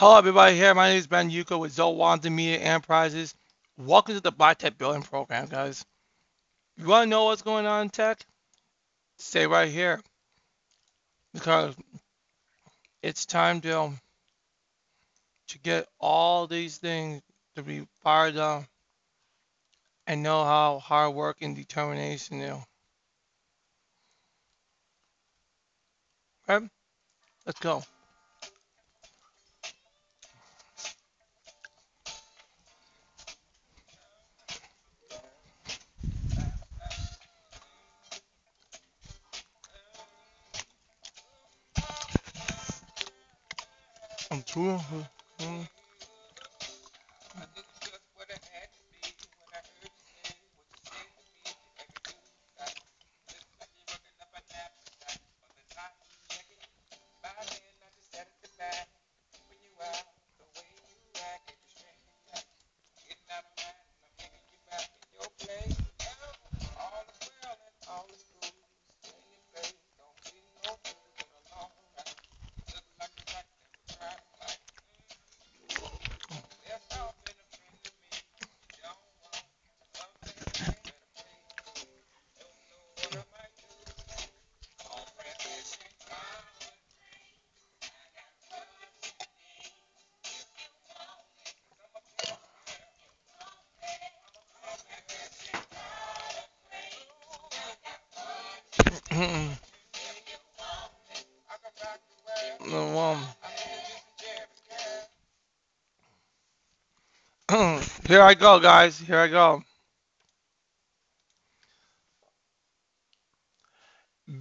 Hello, everybody. Here, my name is Ben Yuko with Zolwanda Media Enterprises. Welcome to the Black Tech Building Program, guys. You want to know what's going on in tech? Stay right here because it's time to to get all these things to be fired up and know how hard work and determination is. Okay, let's go. I'm true. Mm. Here I go, guys. Here I go.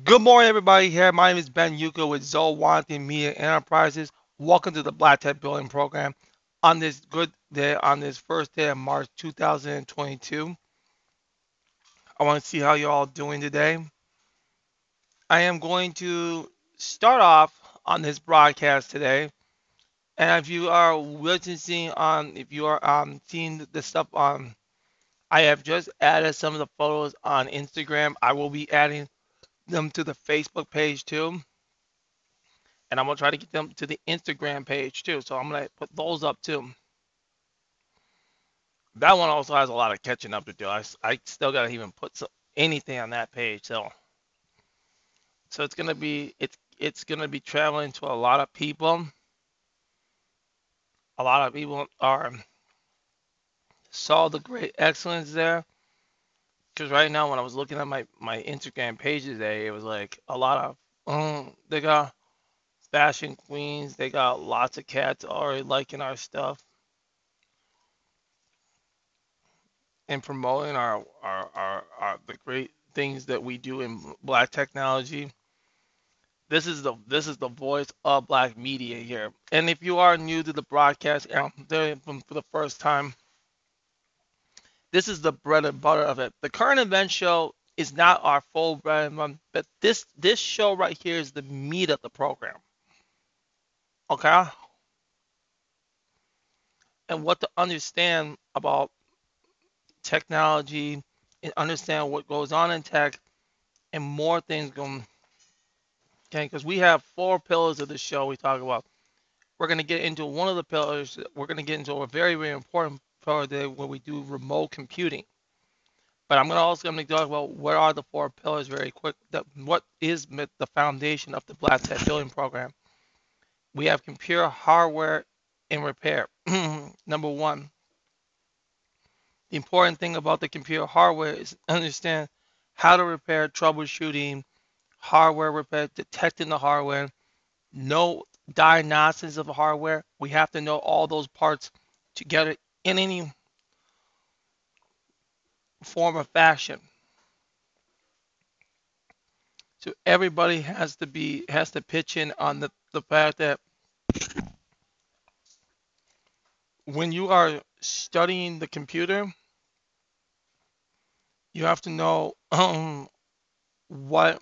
Good morning, everybody. Here, my name is Ben Yuko with Zolwanti Media Enterprises. Welcome to the Black Tech Building Program. On this good day, on this first day of March 2022, I want to see how you all doing today. I am going to start off on this broadcast today. And if you are witnessing on, if you are um, seeing the stuff on, I have just added some of the photos on Instagram. I will be adding them to the Facebook page too. And I'm to try to get them to the Instagram page too. So I'm to put those up too. That one also has a lot of catching up to do. I, I still got to even put some, anything on that page. So, so it's to be, it's it's to be traveling to a lot of people. A lot of people are saw the great excellence there. Because right now, when I was looking at my my Instagram page today, it was like a lot of um, they got fashion queens. They got lots of cats already liking our stuff and promoting our our our, our the great things that we do in black technology this is the this is the voice of black media here. And if you are new to the broadcast for the first time, this is the bread and butter of it. The current event show is not our full bread and butter, but this this show right here is the meat of the program. Okay? And what to understand about technology and understand what goes on in tech and more things going Okay, because we have four pillars of the show we talk about. We're going to get into one of the pillars. We're going to get into a very, very important pillar today where we do remote computing. But I'm going to also going to talk about what are the four pillars very quick. That what is the foundation of the Black Tech Building Program? We have computer hardware and repair. Number one, the important thing about the computer hardware is understand how to repair, troubleshooting, hardware repair, detecting the hardware, no diagnosis of the hardware. We have to know all those parts together in any form of fashion. So everybody has to be has to pitch in on the, the fact that when you are studying the computer, you have to know um, what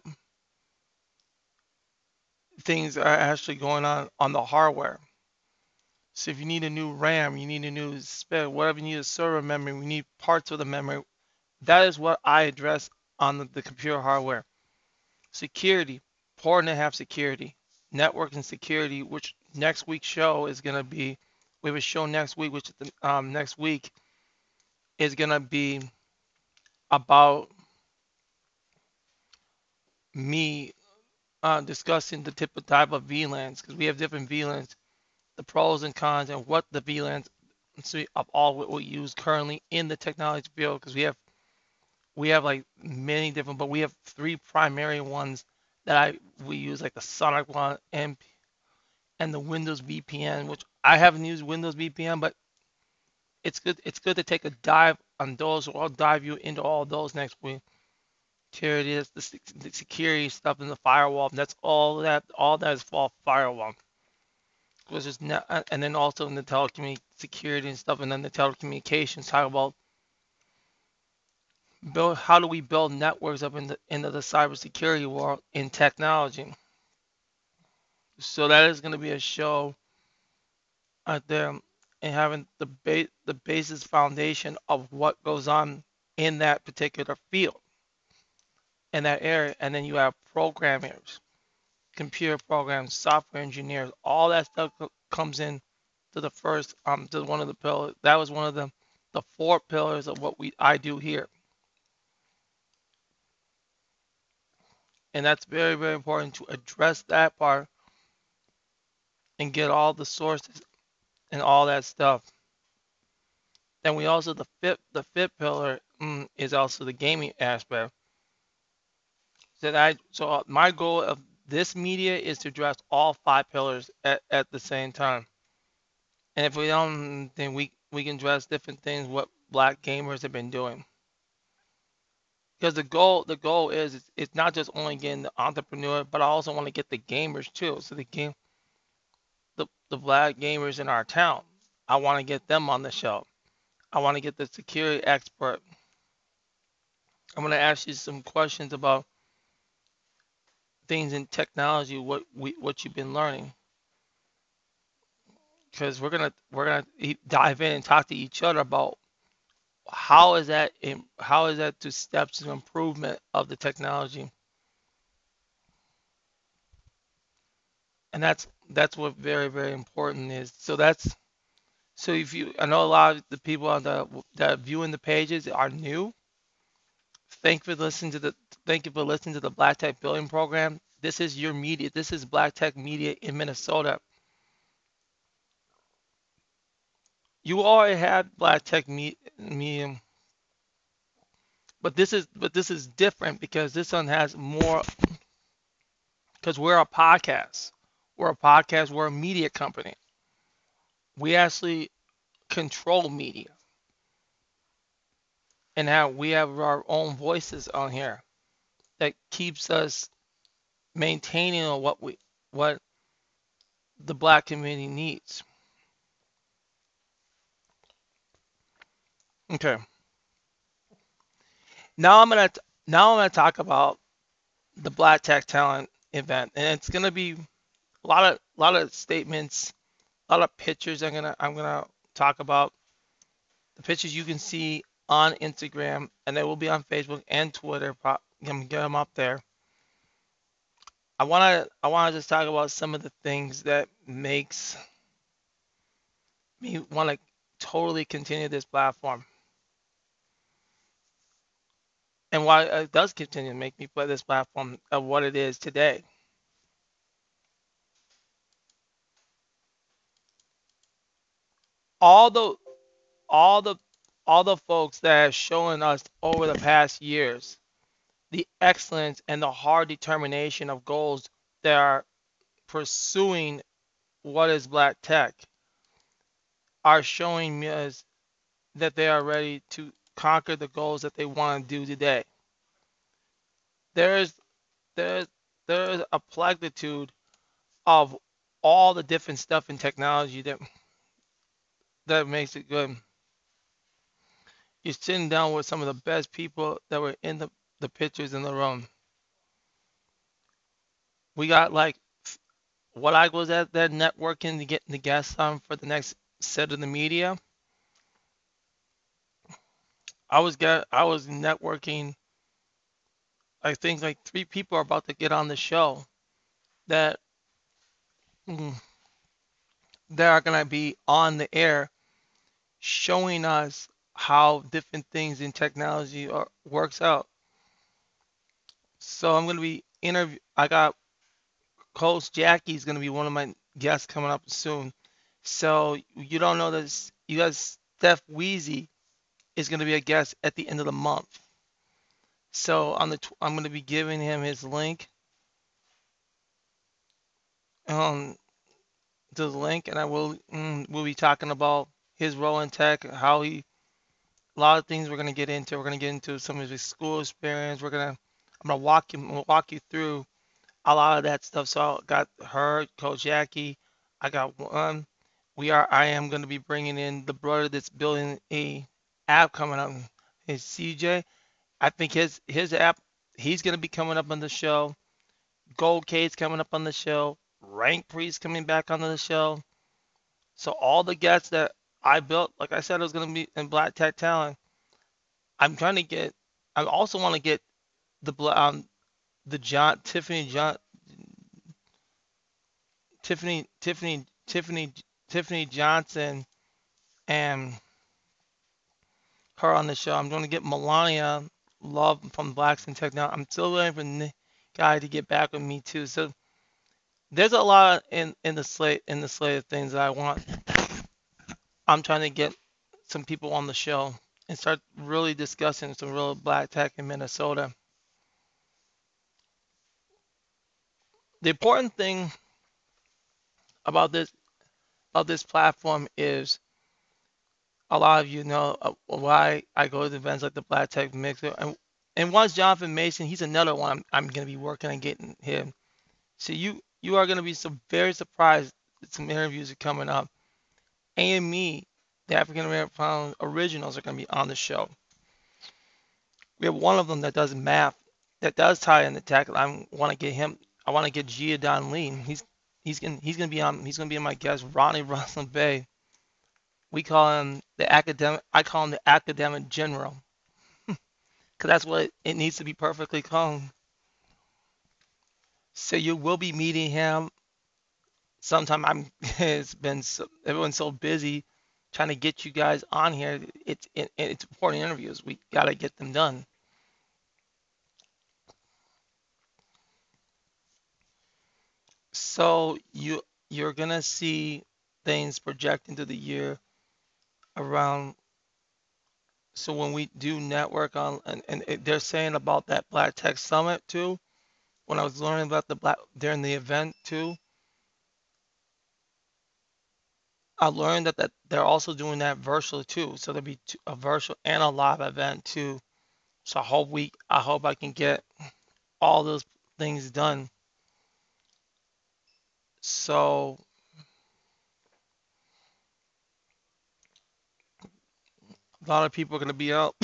things are actually going on on the hardware. So if you need a new RAM, you need a new whatever you need a server memory, we need parts of the memory. That is what I address on the, the computer hardware. Security, important to have security. Network and security, which next week's show is gonna be we have a show next week, which the, um next week is gonna be about me uh, discussing the type of VLANs because we have different VLANs, the pros and cons, and what the VLANs see of all what we use currently in the technology field because we have we have like many different, but we have three primary ones that I we use like the Sonic one and and the Windows VPN, which I haven't used Windows VPN, but it's good. It's good to take a dive on those. So I'll dive you into all those next week. It is, the, the security stuff in the firewall. That's all that. All that is for firewall. Was just uh, and then also in the telecommunications security and stuff, and then the telecommunications talk about build how do we build networks up in the into the cybersecurity world in technology. So that is going to be a show out there and having the ba- the basis foundation of what goes on in that particular field in that area and then you have programmers computer programs software engineers all that stuff comes in to the first um to one of the pillars that was one of the the four pillars of what we I do here and that's very very important to address that part and get all the sources and all that stuff. Then we also the fifth the fifth pillar mm, is also the gaming aspect. That I so uh, my goal of this media is to address all five pillars at, at the same time. And if we don't, then we we can address different things what black gamers have been doing. Because the goal the goal is it's, it's not just only getting the entrepreneur, but I also want to get the gamers too. So the game the, the black gamers in our town. I want to get them on the show. I want to get the security expert. I'm going to ask you some questions about things in technology, what we what you've been learning. Because we're gonna we're gonna dive in and talk to each other about how is that in, how is that to steps to improvement of the technology. And that's that's what very very important is. So that's so if you I know a lot of the people on the that viewing the pages are new. Thank you for listening to the thank you for listening to the Black Tech Building Program. This is your media. This is Black Tech Media in Minnesota. You already had Black Tech Medium, but this is but this is different because this one has more because we're a podcast. We're a podcast, we're a media company. We actually control media. And how we have our own voices on here that keeps us maintaining what we what the black community needs. Okay. Now I'm gonna now I'm gonna talk about the Black Tech Talent event, and it's gonna be a lot of a lot of statements, a lot of pictures. I'm gonna I'm gonna talk about the pictures you can see on Instagram, and they will be on Facebook and Twitter. I'm get them up there. I wanna I wanna just talk about some of the things that makes me want to totally continue this platform. And why it does continue to make me play this platform of what it is today. all the all the all the folks that have shown us over the past years the excellence and the hard determination of goals that are pursuing what is black tech are showing us that they are ready to conquer the goals that they want to do today. There's there's there's a plethitude of all the different stuff in technology that that makes it good. You're sitting down with some of the best people that were in the, the pictures in the room. We got like what I was at that networking to get the guests on for the next set of the media. I was get I was networking. I think like three people are about to get on the show that mm, that are to be on the air showing us how different things in technology are, works out. So I'm to be interview. I got Coach Jackie is going to be one of my guests coming up soon. So you don't know this. You guys, Steph Weezy is to be a guest at the end of the month. So on the I'm to be giving him his link. Um, to the link, and I will mm, we'll be talking about his role in tech, how he a lot of things we're going to get into. We're going to get into some of his school experience. We're going to I'm going to walk you walk you through a lot of that stuff. So I got her, Coach Jackie. I got one. We are. I am going to be bringing in the brother that's building a app coming up. Is CJ. I think his his app. He's going to be coming up on the show. Gold Cade's coming up on the show. Rank Priest coming back onto the show. So all the guests that I built, like I said, it was going to be in Black Tech Talent. I'm trying to get. I also want to get the um the John Tiffany John Tiffany Tiffany Tiffany Tiffany Johnson and her on the show. I'm going to get Melania Love from Blacks In Tech now. I'm still waiting for the guy to get back with me too. So there's a lot in in the slate in the slate of things that I want. I'm trying to get some people on the show and start really discussing some real black tech in Minnesota. The important thing about this about this platform is a lot of you know uh, why I go to events like the Black Tech Mixer and and once Jonathan Mason, he's another one I'm, I'm going to be working on getting him. So you you are going to be so very surprised that some interviews are coming up. AME, the African American originals, are going to be on the show. We have one of them that does math, that does tie in the tech. I want to get him. I want to get Gia Don Lee. He's he's going he's to be on. He's going to be my guest. Ronnie Russell Bay. We call him the academic. I call him the academic general, because that's what it needs to be perfectly called. So you will be meeting him sometime. I'm. It's been so, everyone's so busy trying to get you guys on here. It's it, it's important interviews. We got to get them done. So you you're gonna see things project into the year around. So when we do network on, and, and they're saying about that Black Tech Summit too when I was learning about the black during the event too, I learned that, that they're also doing that virtually too. So there'll be a virtual and a live event too. So I hope we, I hope I can get all those things done. So a lot of people are going to be out.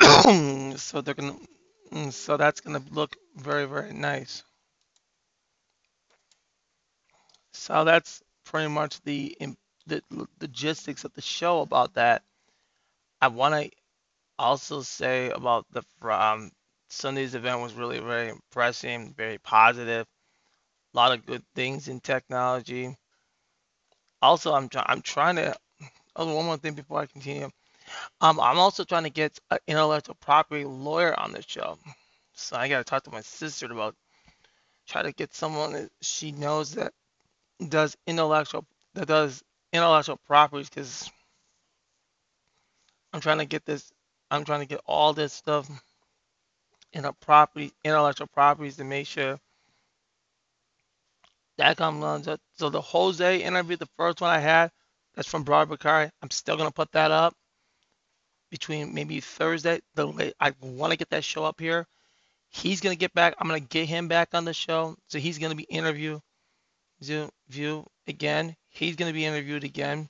so they're going to Mm, so that's going to look very, very nice. So that's pretty much the, the logistics of the show about that. I want to also say about the um, Sunday's event was really very impressive, very positive. A lot of good things in technology. Also, I'm I'm trying to. Oh, one more thing before I continue. Um, I'm also trying to get an intellectual property lawyer on the show. So I got to talk to my sister about try to get someone that she knows that does intellectual that does intellectual properties because I'm trying to get this. I'm trying to get all this stuff in a property intellectual properties to make sure that comes on. So the Jose interview, the first one I had, that's from Broad Bakari. I'm still gonna put that up between maybe Thursday. The I want to get that show up here. He's gonna get back. I'm gonna get him back on the show. So he's gonna be interviewed. View again. He's gonna be interviewed again.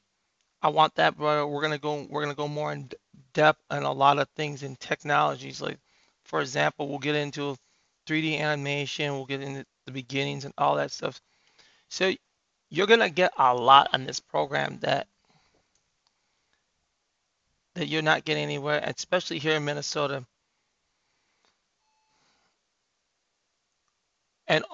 I want that, brother. We're gonna go. We're gonna go more in depth on a lot of things in technologies. Like, for example, we'll get into 3D animation. We'll get into the beginnings and all that stuff. So you're gonna get a lot on this program that that you're not getting anywhere, especially here in Minnesota. And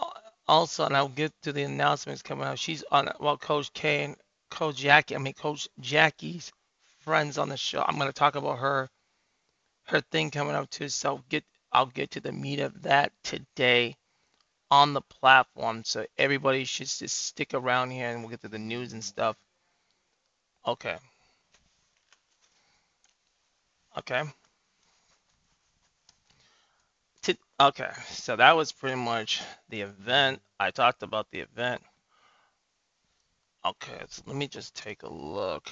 Also, and I'll get to the announcements coming up. She's on well, Coach K and Coach Jackie. I mean, Coach Jackie's friends on the show. I'm going to talk about her her thing coming up too. So get I'll get to the meat of that today on the platform. So everybody should just stick around here and we'll get to the news and stuff. Okay. Okay. To, okay. So that was pretty much the event. I talked about the event. Okay, so let me just take a look.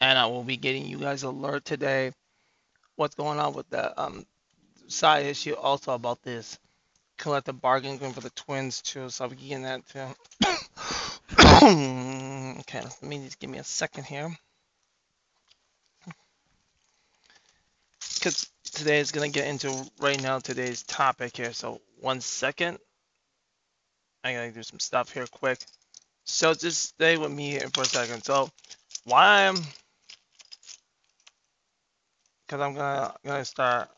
And I will be getting you guys alert today what's going on with the um side issue also about this collective bargaining for the twins too. So I'll be getting that too. Okay, let me just give me a second here. Because today is gonna get into right now today's topic here. So one second. I gotta do some stuff here quick. So just stay with me here for a second. So why I'm because I'm gonna gonna start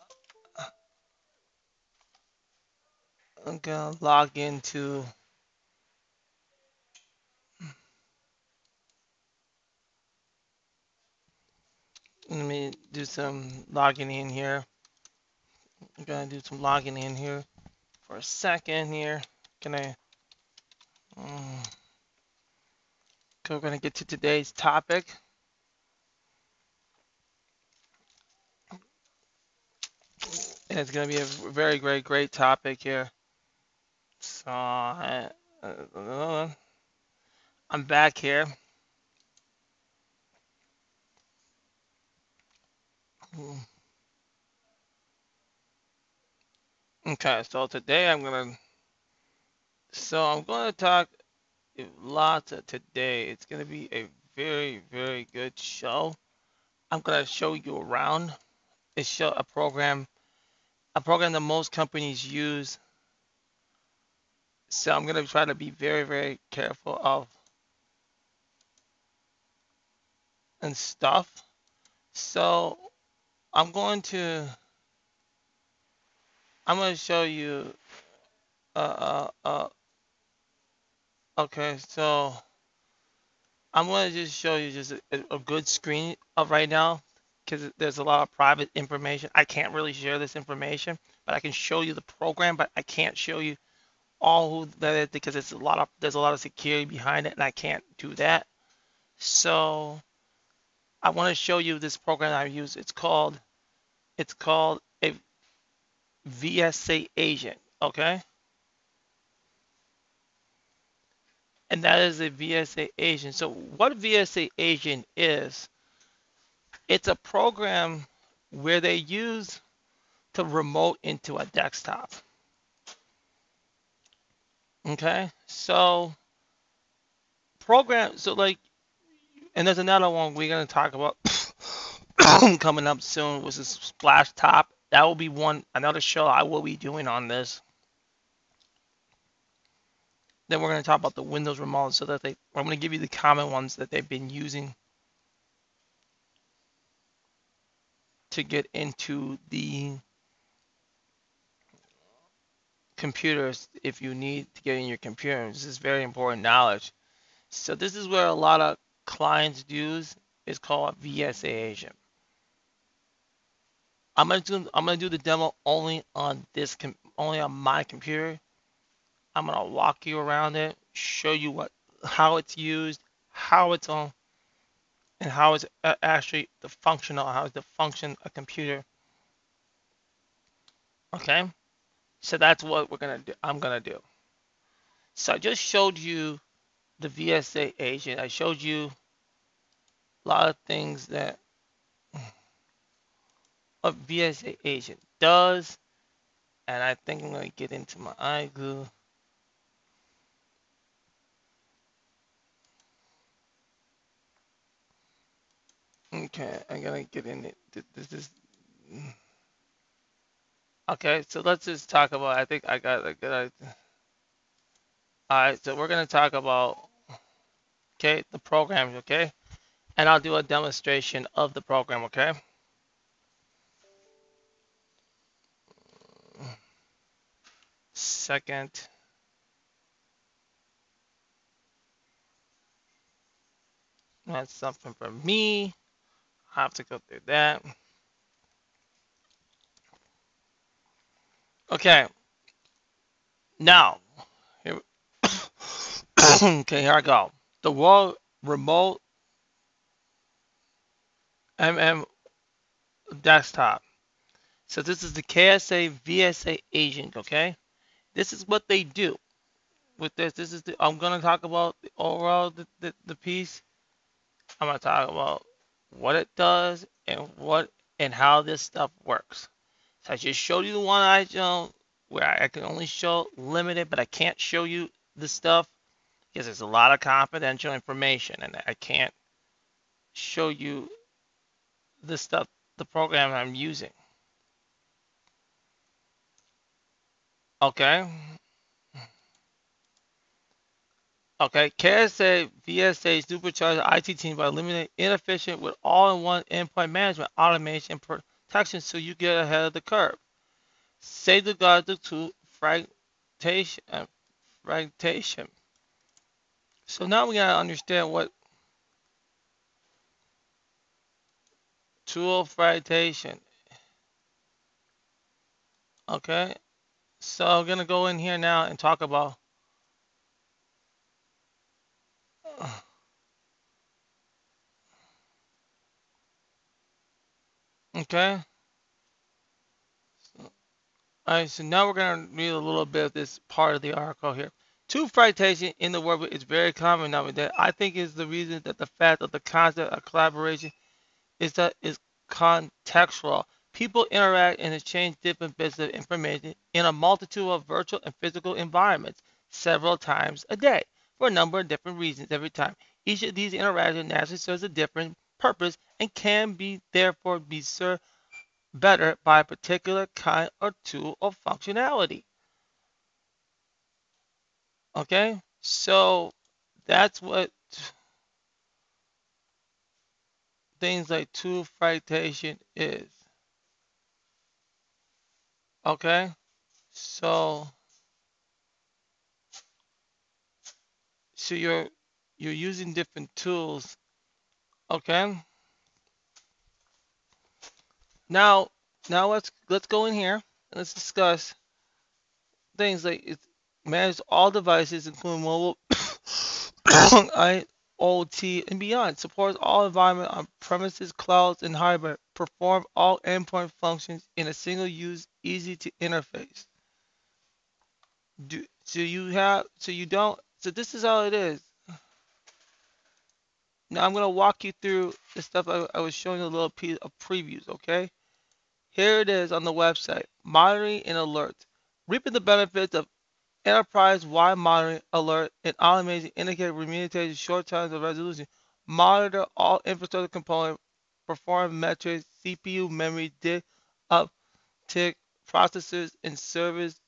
I'm gonna log into let me do some logging in here. I'm gonna do some logging in here for a second here. Can I um, we're gonna get to today's topic. And it's gonna be a very great great topic here. So uh, I'm back here. Okay, so today I'm gonna so I'm gonna talk lots of today. It's gonna be a very, very good show. I'm gonna show you around. It's show a program a program that most companies use. So I'm gonna try to be very, very careful of and stuff. So I'm going to I'm going to show you uh uh uh okay so I'm going to just show you just a, a good screen of right now because there's a lot of private information. I can't really share this information but I can show you the program but I can't show you all who that is because it's a lot of there's a lot of security behind it and I can't do that. So I want to show you this program I use it's called it's called a VSA agent, okay? And that is a VSA agent. So what VSA agent is, it's a program where they use to remote into a desktop. Okay, so program, so like, and there's another one we're gonna talk about coming up soon, which is Splashtop that will be one another show I will be doing on this. Then we're going to talk about the Windows remodel so that they I'm going to give you the common ones that they've been using to get into the computers if you need to get in your computer. This is very important knowledge. So this is where a lot of clients use is called VSA agent. I'm gonna do I'm gonna do the demo only on this only on my computer. I'm gonna walk you around it, show you what how it's used, how it's on, and how it's uh, actually the functional how it's the function a computer. Okay, so that's what we're gonna do. I'm gonna do. So I just showed you the VSA agent. I showed you a lot of things that a VSA agent does. And I think I'm going to get into my iGlue. Okay, I'm going to get in it. This is... Okay, so let's just talk about, I think I got a good idea. All right, so we're going to talk about, okay, the program, okay? and I'll do a demonstration of the program, okay? Second. That's something for me. I have to go through that. Okay. Now, here, okay, here I go. The World Remote MM Desktop. So this is the Kaseya VSA agent, okay? This is what they do with this. This is the, I'm to talk about the overall the, the, the piece. I'm to talk about what it does and what and how this stuff works. So I just showed you the one I shown where I can only show limited, but I can't show you the stuff because there's a lot of confidential information and I can't show you the stuff, the program I'm using. Okay. Okay, Kaseya VSA supercharged IT team by eliminating inefficient with all-in-one endpoint management, automation, protection so you get ahead of the curve. Save the guard to fragmentation. Fragmentation. So now we gotta understand what tool fragmentation. Okay, so I'm gonna go in here now and talk about Okay. So, all right, so now we're going to read a little bit of this part of the article here. Tool fragmentation in the world is very common nowadays. I think is the reason that the fact of the concept of collaboration is that is contextual. People interact and exchange different bits of information in a multitude of virtual and physical environments several times a day for a number of different reasons every time. Each of these interactions naturally serves a different purpose and can be therefore be served better by a particular kind or tool or functionality. Okay, so that's what things like tool fragmentation is. Okay, so so you're you're using different tools Okay. Now, now let's let's go in here and let's discuss things like it manages all devices, including mobile, IoT, and beyond. Supports all environment on premises, clouds, and hybrid. Perform all endpoint functions in a single use, easy to interface. Do so you have so you don't so this is all it is. Now I'm going to walk you through the stuff I, I was showing you a little piece of previews, okay? Here it is on the website, monitoring and alerts. Reaping the benefits of enterprise-wide monitoring, alert, and automated indicator remediation short times of resolution. Monitor all infrastructure components, perform metrics, CPU, memory, disk, uptick, processors, and service,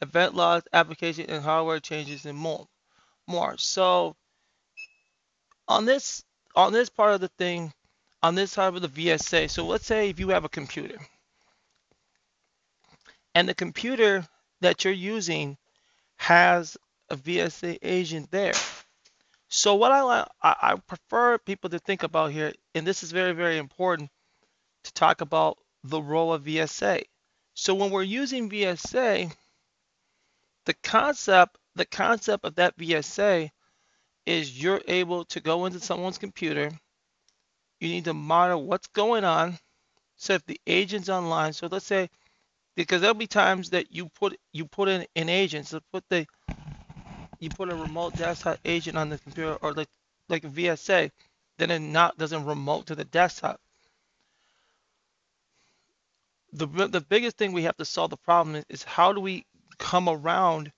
event logs, application, and hardware changes, and more. More. So on this on this part of the thing, on this side of the VSA, so let's say if you have a computer and the computer that you're using has a VSA agent there. So what I, I prefer people to think about here, and this is very, very important to talk about the role of VSA. So when we're using VSA, the concept, the concept of that VSA is you're able to go into someone's computer. You need to monitor what's going on. So if the agent's online, so let's say because there'll be times that you put you put in an agent, so put the you put a remote desktop agent on the computer or like like a VSA, then it not doesn't remote to the desktop. The the biggest thing we have to solve the problem is, is how do we come around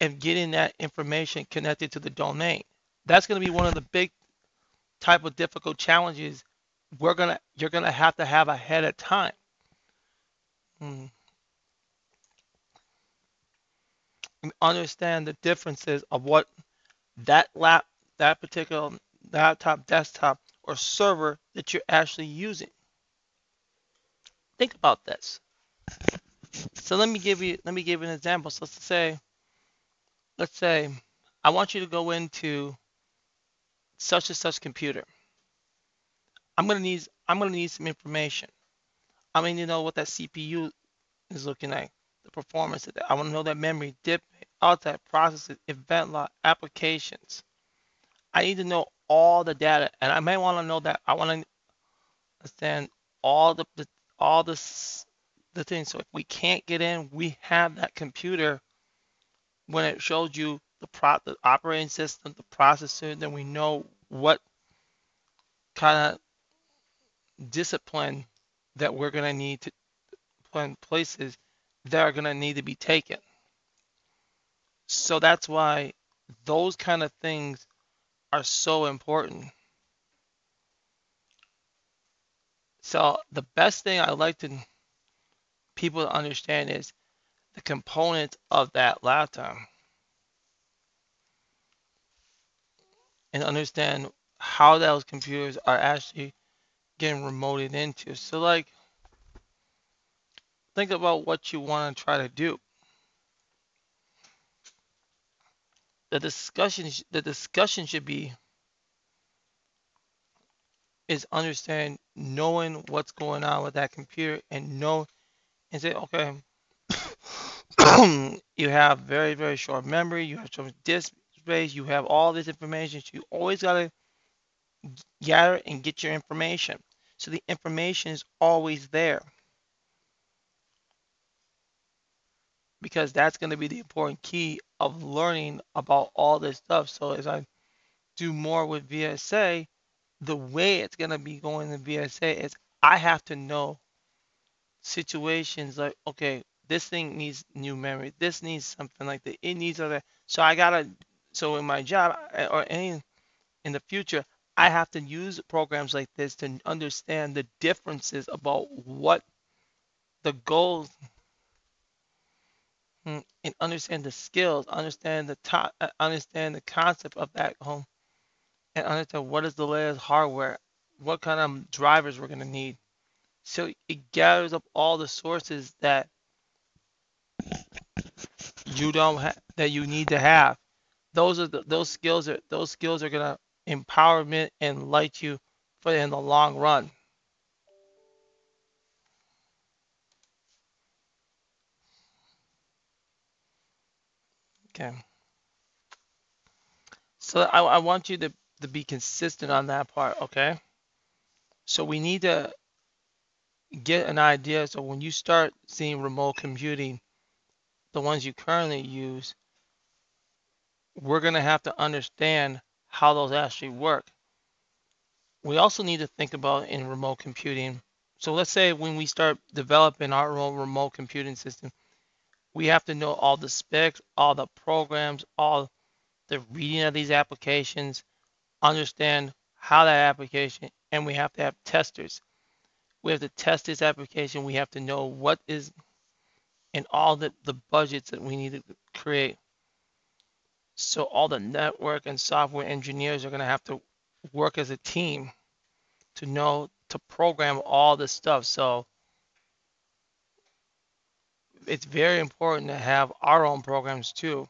and getting that information connected to the domain. That's going to be one of the big type of difficult challenges we're gonna you're gonna have to have ahead of time. Hmm. understand the differences of what that lap that particular laptop, desktop, or server that you're actually using. Think about this. So let me give you let me give you an example. So let's say let's say I want you to go into such and such computer. I'm gonna need I'm gonna need some information. I mean, you know what that CPU is looking like, the performance of that. I want to know that memory, dip, all that processes, event log, applications. I need to know all the data, and I may want to know that. I want to understand all the, the all the the things. So if we can't get in, we have that computer when it shows you the pro the operating system, the processor, then we know what kind of discipline that we're going to need to places that are going to need to be taken. So that's why those kind of things are so important. So the best thing I like to people to understand is the components of that laptop and understand how those computers are actually getting remoted into. So like think about what you want to try to do. The discussion the discussion should be is understand knowing what's going on with that computer and know and say, okay, you have very, very short memory, you have some disk space, you have all this information. So you always gotta gather and get your information. So the information is always there. Because that's going to be the important key of learning about all this stuff. So as I do more with VSA, the way it's going to be going in VSA is I have to know situations like, okay, this thing needs new memory. This needs something like that. It needs other. So I got to, so in my job or any in the future, I have to use programs like this to understand the differences about what the goals hmm, and understand the skills, understand the top, uh, understand the concept of that home, and understand what is the latest hardware, what kind of drivers we're gonna need. So it gathers up all the sources that you don't have that you need to have. Those are the, those skills are those skills are gonna empowerment and light you for in the long run. Okay. So I, I want you to, to be consistent on that part, okay? So we need to get an idea. So when you start seeing remote computing, the ones you currently use, we're going to have to understand how those actually work. We also need to think about in remote computing. So let's say when we start developing our own remote computing system, we have to know all the specs, all the programs, all the reading of these applications, understand how that application, and we have to have testers. We have to test this application. We have to know what is in all the, the budgets that we need to create. So all the network and software engineers are going to have to work as a team to know to program all this stuff. So it's very important to have our own programs too.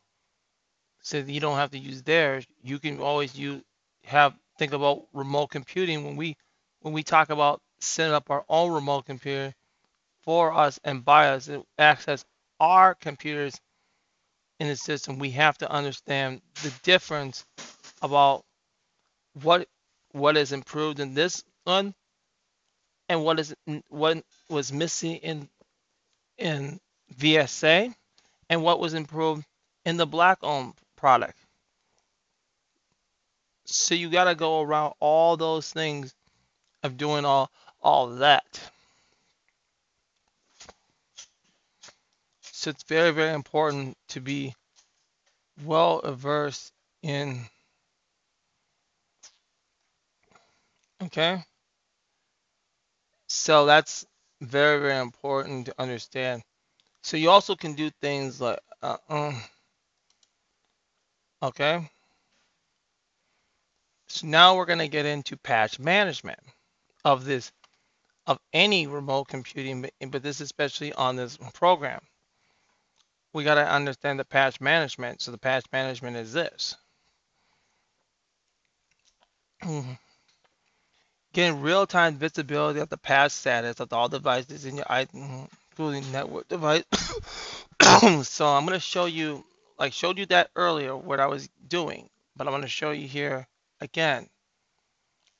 So you don't have to use theirs. You can always use have think about remote computing when we when we talk about setting up our own remote computer for us and by us access our computers in the system, we have to understand the difference about what what is improved in this one and what is what was missing in in VSA and what was improved in the black owned product. So you got to go around all those things of doing all all that. So it's very, very important to be well versed in. Okay. So that's very, very important to understand. So you also can do things like, uh, um, okay. So now we're going to get into patch management of this of any remote computing, but this especially on this program. We got to understand the patch management. So the patch management is this. Getting real-time visibility of the patch status of all devices in your including network device. so I'm going to show you, like showed you that earlier, what I was doing, but I'm going to show you here again.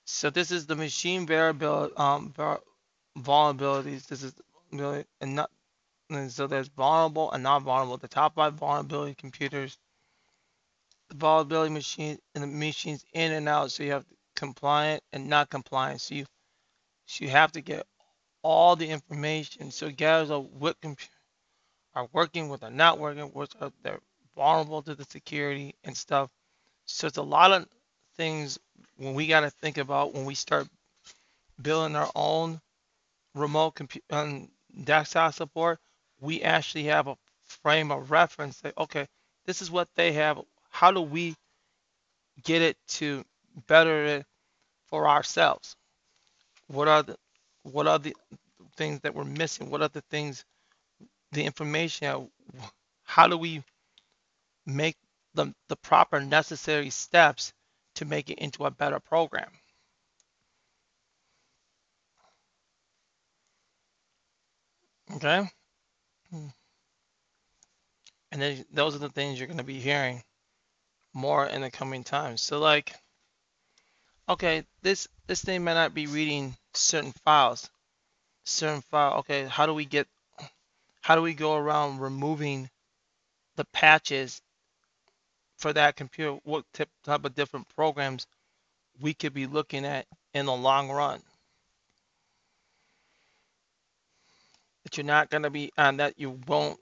So this is the machine variability, um, vulnerabilities. This is really and not and so there's vulnerable and not vulnerable. The top five vulnerability computers, the vulnerability machines, and the machines in and out. So you have compliant and not compliant. So you so you have to get all the information. So gathers up what computers are working, what they're not working, what are uh, they're vulnerable to the security and stuff. So it's a lot of things when we got to think about when we start building our own remote compute and um, desktop support, we actually have a frame of reference that okay, this is what they have. How do we get it to better it for ourselves? What are the what are the things that we're missing? What are the things, the information? How do we make the, the proper necessary steps to make it into a better program? Okay. Hmm. And then those are the things you're going to be hearing more in the coming times. So like, okay, this this thing may not be reading certain files, certain file. Okay, how do we get, how do we go around removing the patches for that computer? What type of different programs we could be looking at in the long run? That you're not to be on that you won't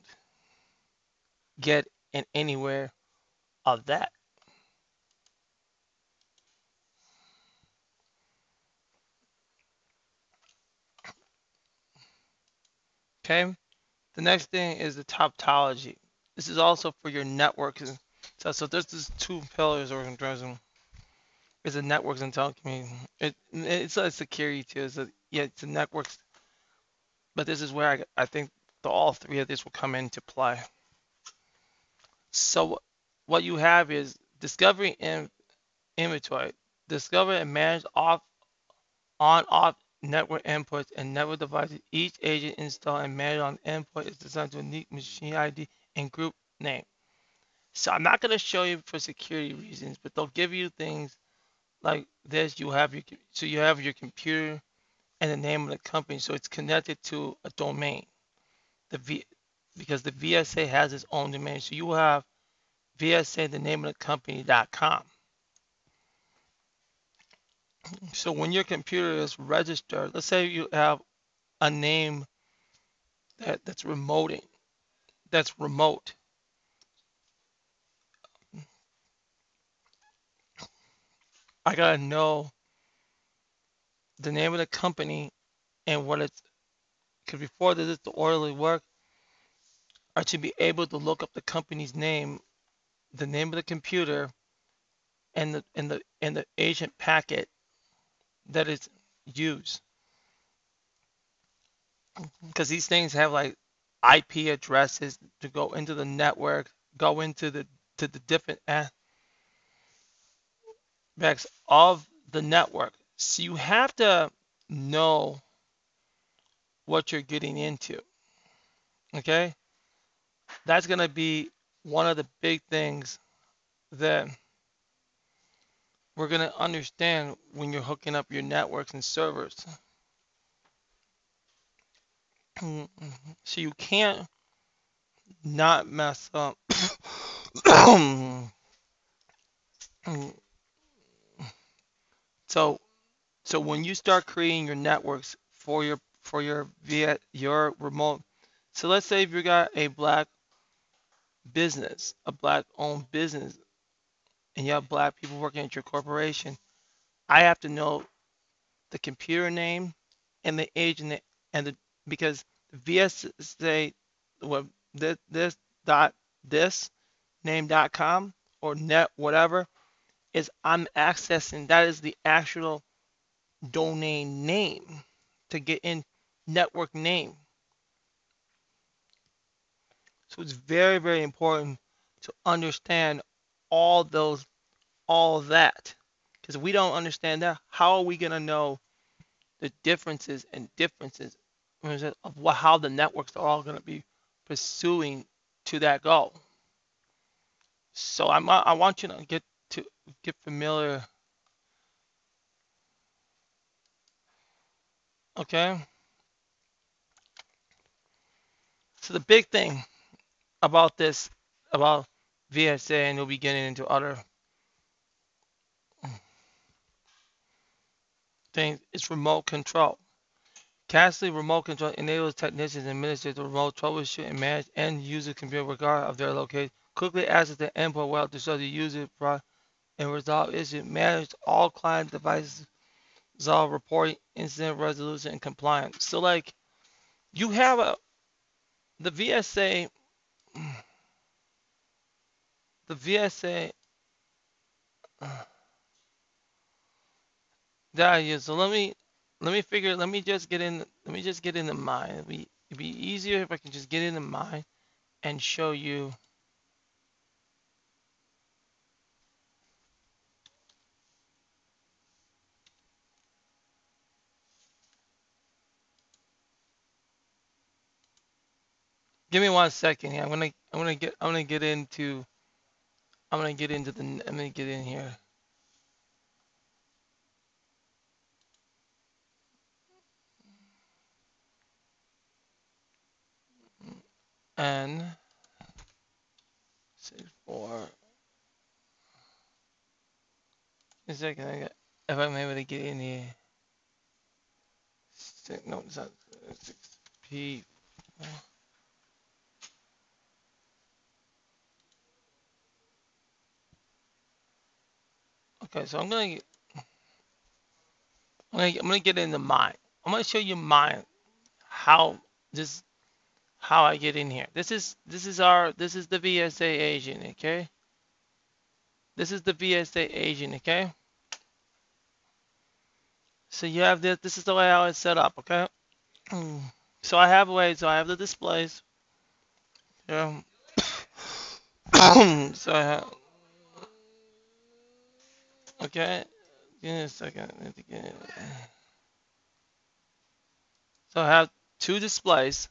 get in anywhere of that. Okay, the next thing is the topology. This is also for your networks. So, so this is two pillars or addressing. It's a networks and telecommunications. It, it's a security too. It's a, yeah, it's a networks but this is where I, I think the, all three of these will come into play. So what you have is discovery and inventory. Discover and manage off on off network inputs and network devices. Each agent installed and managed on input is designed to unique machine ID and group name. So I'm not going to show you for security reasons, but they'll give you things like this. You have your so you have your computer and the name of the company. So it's connected to a domain. The v, because the VSA has its own domain. So you have VSA, the name of the company.com. So when your computer is registered, let's say you have a name that, that's remoting, that's remote. I gotta know the name of the company and what it's because before this is the orderly work are to be able to look up the company's name, the name of the computer, and the and the and the agent packet that is used. Because these things have like IP addresses to go into the network, go into the to the different aspects of the network. So you have to know what you're getting into. Okay? That's going to be one of the big things that we're going to understand when you're hooking up your networks and servers. so you can't not mess up. so so when you start creating your networks for your for your via your remote, so let's say if you got a black business, a black owned business, and you have black people working at your corporation, I have to know the computer name and the age and the because the VSA what this, this dot this name dot com or net whatever is I'm accessing that is the actual domain name to get in network name. So it's very, very important to understand all those, all that. Because if we don't understand that, how are we going to know the differences and differences of what, how the networks are all going to be pursuing to that goal? So I'm, I want you to get to get familiar. Okay. So the big thing about this, about VSA, and we'll be getting into other things, is remote control. Kaseya remote control enables technicians and administrators to remote troubleshoot and manage end user computer regardless of their location. Quickly access the endpoint well to show the user and resolve issues. Manage all client devices, resolve report incident resolution, and compliance. So like you have a the VSA the VSA that is so let me let me figure let me just get in let me just get in the mind it'd be, it'd be easier if I can just get in the mind and show you Give me one second here. I'm gonna I'm gonna get I'm gonna get into I'm gonna get into the I'm gonna get in here. And six four. A second, I got, if I'm able to get in here. Six, no, it's not six P. Okay, so I'm gonna, I'm gonna, I'm gonna get into mine. I'm gonna show you mine, how this, how I get in here. This is, this is our, this is the VSA agent, okay? This is the VSA agent, okay? So you have this, this is the way how it's set up, okay? So I have way, so I have the displays. Yeah. so I have, Okay, give me a second. So I have two displays.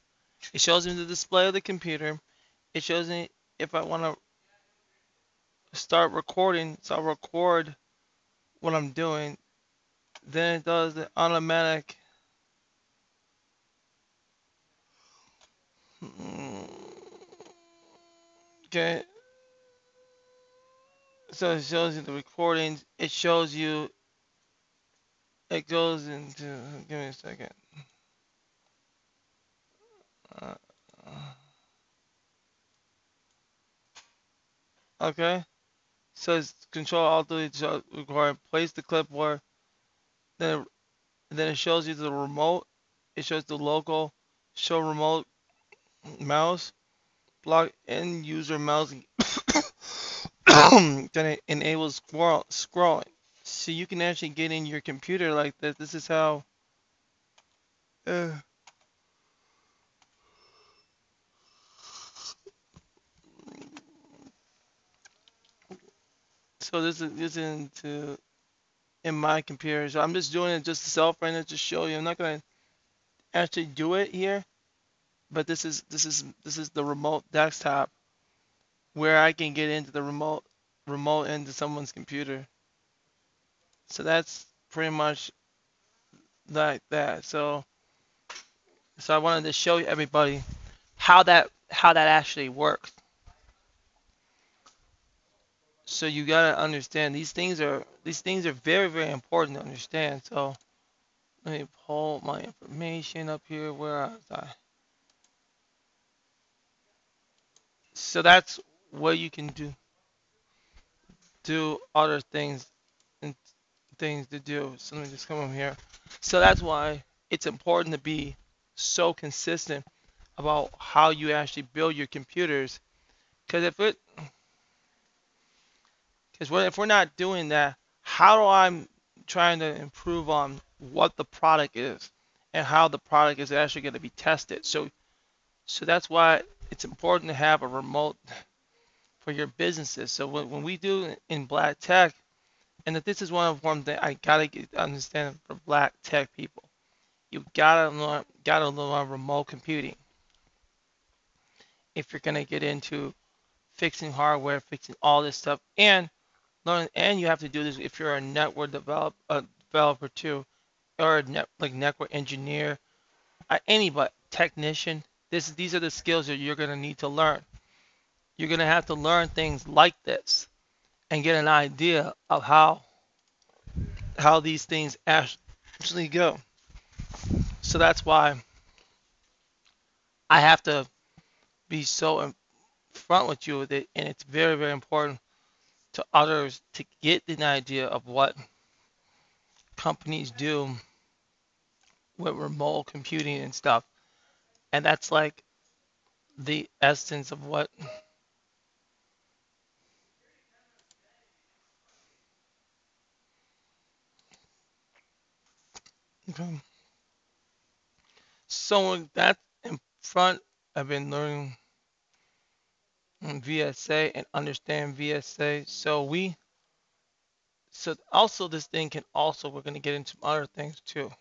It shows me the display of the computer. It shows me if I want to start recording. So I'll record what I'm doing. Then it does the automatic. Hmm, okay, so it shows you the recordings. It shows you. It goes into. Give me a second. Uh, okay. So it's control alt delete required. Place the clipboard. Then, then it shows you the remote. It shows the local. Show remote mouse. Block end user mouse. Then it enables scroll, scrolling. So you can actually get in your computer like this. This is how. Uh, so this is this is into in my computer. So I'm just doing it just self right now to show you. I'm not gonna actually do it here, but this is this is this is the remote desktop where I can get into the remote remote into someone's computer. So that's pretty much like that. So so I wanted to show everybody how that how that actually works. So you gotta understand these things are these things are very very important to understand. So let me pull my information up here. Where was I? So that's what you can do do other things and things to do. So let me just come over here. So that's why it's important to be so consistent about how you actually build your computers. Because if it, Because if we're not doing that, how do i'm trying to improve on what the product is and how the product is actually going to be tested? So, so that's why it's important to have a remote for your businesses. So when, when we do in black tech, and that this is one of one that I gotta get, understand for black tech people, you gotta learn gotta learn remote computing. If you're gonna get into fixing hardware, fixing all this stuff, and learn, and you have to do this if you're a network develop, a developer too, or a net, like network engineer, anybody technician. This these are the skills that you're gonna need to learn. You're gonna have to learn things like this and get an idea of how how these things actually go. So that's why I have to be so in front with you with it, and it's very, very important to others to get an idea of what companies do with remote computing and stuff. And that's like the essence of what Okay. So that in front, I've been learning VSA and understand VSA. So we, so also this thing can also, we're going to get into other things too.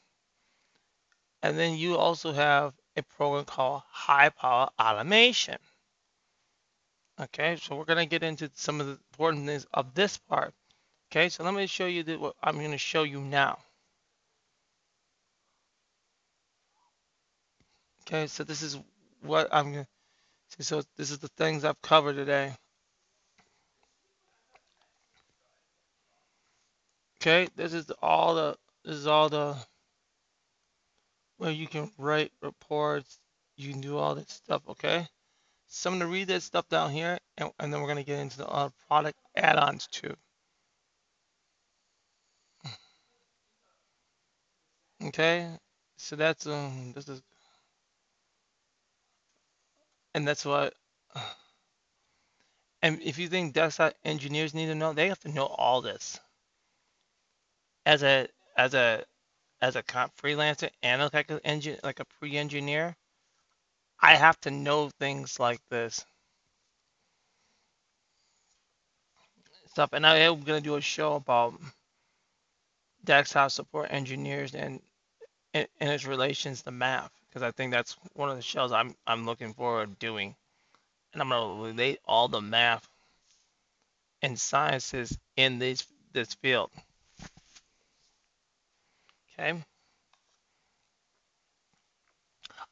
And then you also have a program called high power automation. Okay, so we're going to get into some of the important things of this part. Okay, so let me show you what I'm going to show you now. Okay, so this is what I'm so this is the things I've covered today. Okay, this is all the, this is all the, where you can write reports, you can do all this stuff, okay? So I'm to read this stuff down here, and, and then we're to get into the uh, product add-ons too. Okay, so that's, um, this is and that's what. And if you think desktop engineers need to know, they have to know all this. As a as a as a freelancer and like a engine like a pre-engineer, I have to know things like this stuff. And I am gonna do a show about desktop support engineers and and, and its relations to math because I think that's one of the shows I'm I'm looking forward to doing, and I'm gonna relate all the math and sciences in this this field. Okay.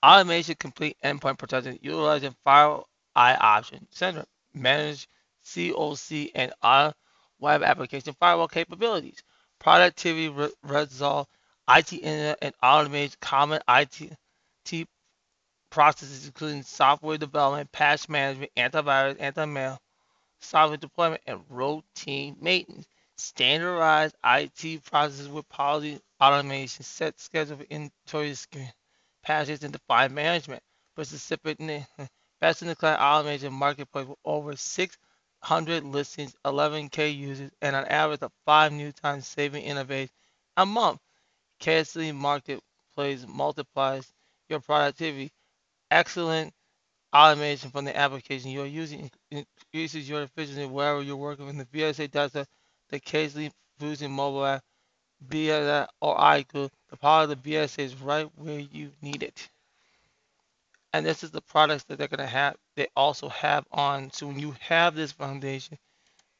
Automation complete endpoint protection utilizing FireEye option center manage SOC and other web application firewall capabilities. Productivity re- resolve IT internet and automate common IT processes including software development, patch management, antivirus, anti-mail, software deployment, and routine maintenance. Standardized IT processes with policy automation, set schedule for inventory screen, patches, and define management. Specific best in the class automation marketplace with over 600 listings, 11k users, and an average of five new times saving innovation a month. KSC marketplace multiplies your productivity. Excellent automation from the application you're using increases your efficiency wherever you're working with the VSA data, the occasionally using mobile app, VSA or iCool. The power of the VSA is right where you need it. And this is the products that they're going to have. They also have on. So when you have this foundation,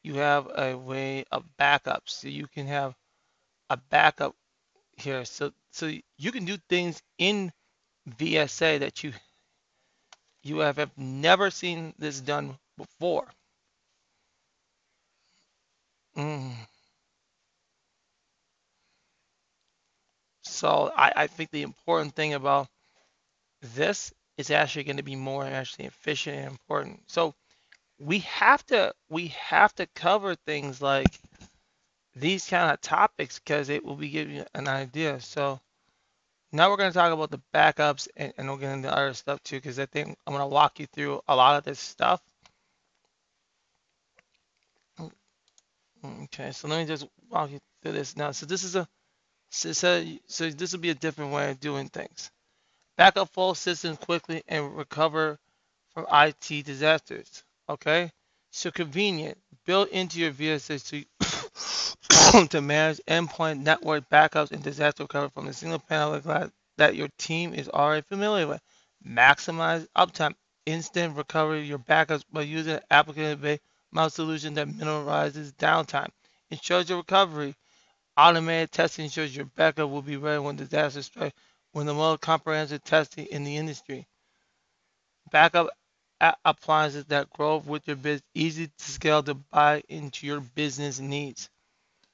you have a way of backups. So you can have a backup here. So so you can do things in VSA that you you have, have never seen this done before. Mm. So I, I think the important thing about this is actually going to be more actually efficient and important. So we have to we have to cover things like these kind of topics because it will be giving you an idea. So now we're going to talk about the backups and, and we'll get into other stuff too, because I think I'm going to walk you through a lot of this stuff. Okay, so let me just walk you through this now. So this is a so, so, so this will be a different way of doing things. Backup full systems quickly and recover from IT disasters. Okay, so convenient. Built into your VSS to, to manage endpoint network backups and disaster recovery from a single panel that your team is already familiar with. Maximize uptime. Instant recovery of your backups by using an application-based mouse solution that minimizes downtime. Ensures your recovery. Automated testing ensures your backup will be ready when disaster strikes. When the most comprehensive testing in the industry. Backup appliances that grow with your business, easy to scale to buy into your business needs.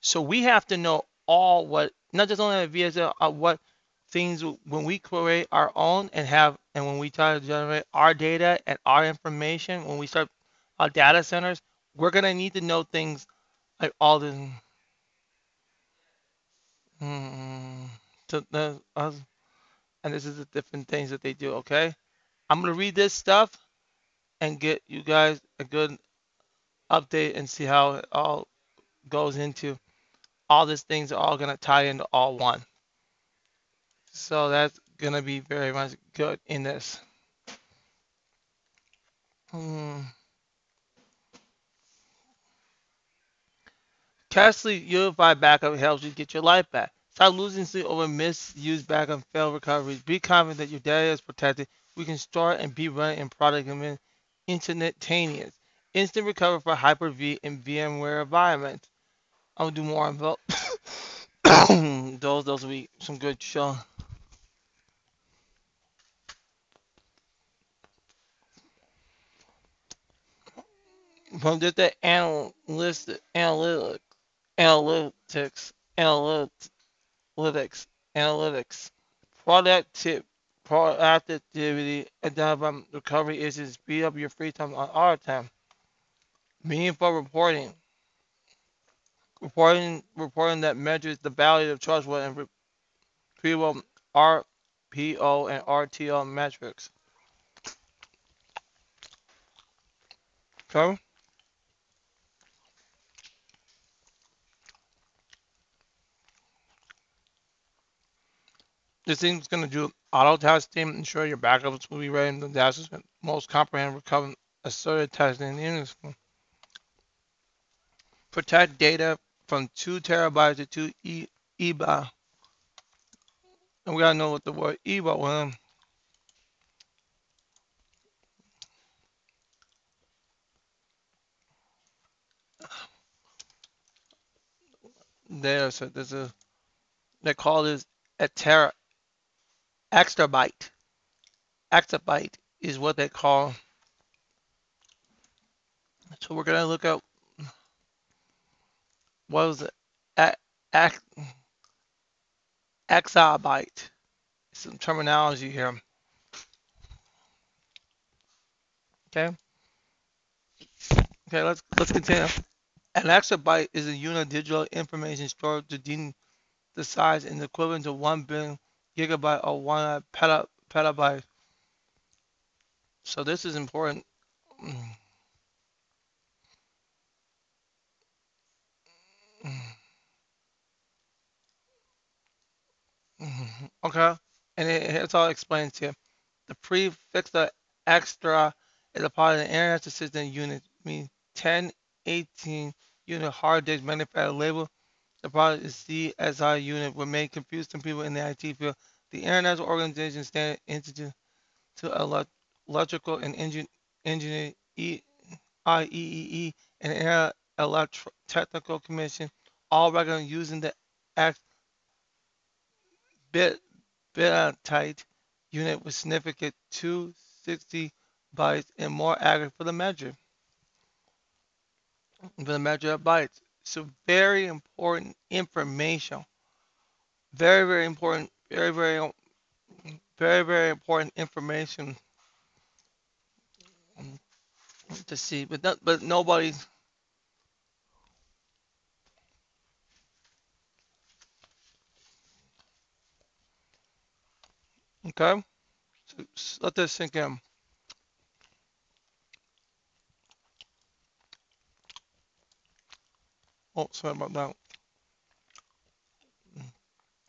So we have to know all what, not just only VSL, uh, what things when we create our own and have, and when we try to generate our data and our information, when we start our data centers, we're gonna need to know things like all the. Mm, the, and this is the different things that they do. Okay, I'm gonna read this stuff and get you guys a good update and see how it all goes into. All these things are all gonna tie into all one. So that's gonna be very much good in this. Hmm. Kaseya Unified Backup helps you get your life back. Stop losing sleep over misused backup and failed recoveries. Be confident that your data is protected. We can start and be running in product and instantaneous. Instant recovery for Hyper-V and VMware environments. I'll do more about those. Those will be some good show. From just the analyst, analytics, analytics, analytics, analytics, product tip, productivity, and um, recovery is to speed up your free time on our time. Meaningful reporting. Reporting reporting that measures the value of trustworthy and repeatable RPO and RTO metrics. Okay. This thing's going to do auto testing, ensure your backups will be ready and the disaster. Most comprehensive recovery asserted testing in the industry. Protect data from 2 terabytes to 2 e EBA. And we got to know what the word EBA was. There, so there's a, they call this a tera, exabyte. Exabyte is what they call. So we're to look at what was it? exabyte. Some terminology here. Okay. Okay, let's let's continue. An exabyte is a unit of digital information stored to the size and equivalent to one billion gigabyte or one peta, petabyte. So this is important. Mm-hmm. Okay, and it, it's all explained to you. The prefix the extra is a part of the internet system unit, means 10, 18 unit hard disk manufacturer label. The product is CSI unit, will make confuse some people in the IT field. The International Organization Standard Institute to Electrical and Engine, Engineering IEEE and Air Electro Technical Commission all recommend using the X bit bitite unit with significant 260 bytes and more accurate for the measure for the measure of bytes. So very important information. Very, very important, very, very, very, very important information to see. But not, but nobody Okay, so let this sink in. Oh, sorry about that.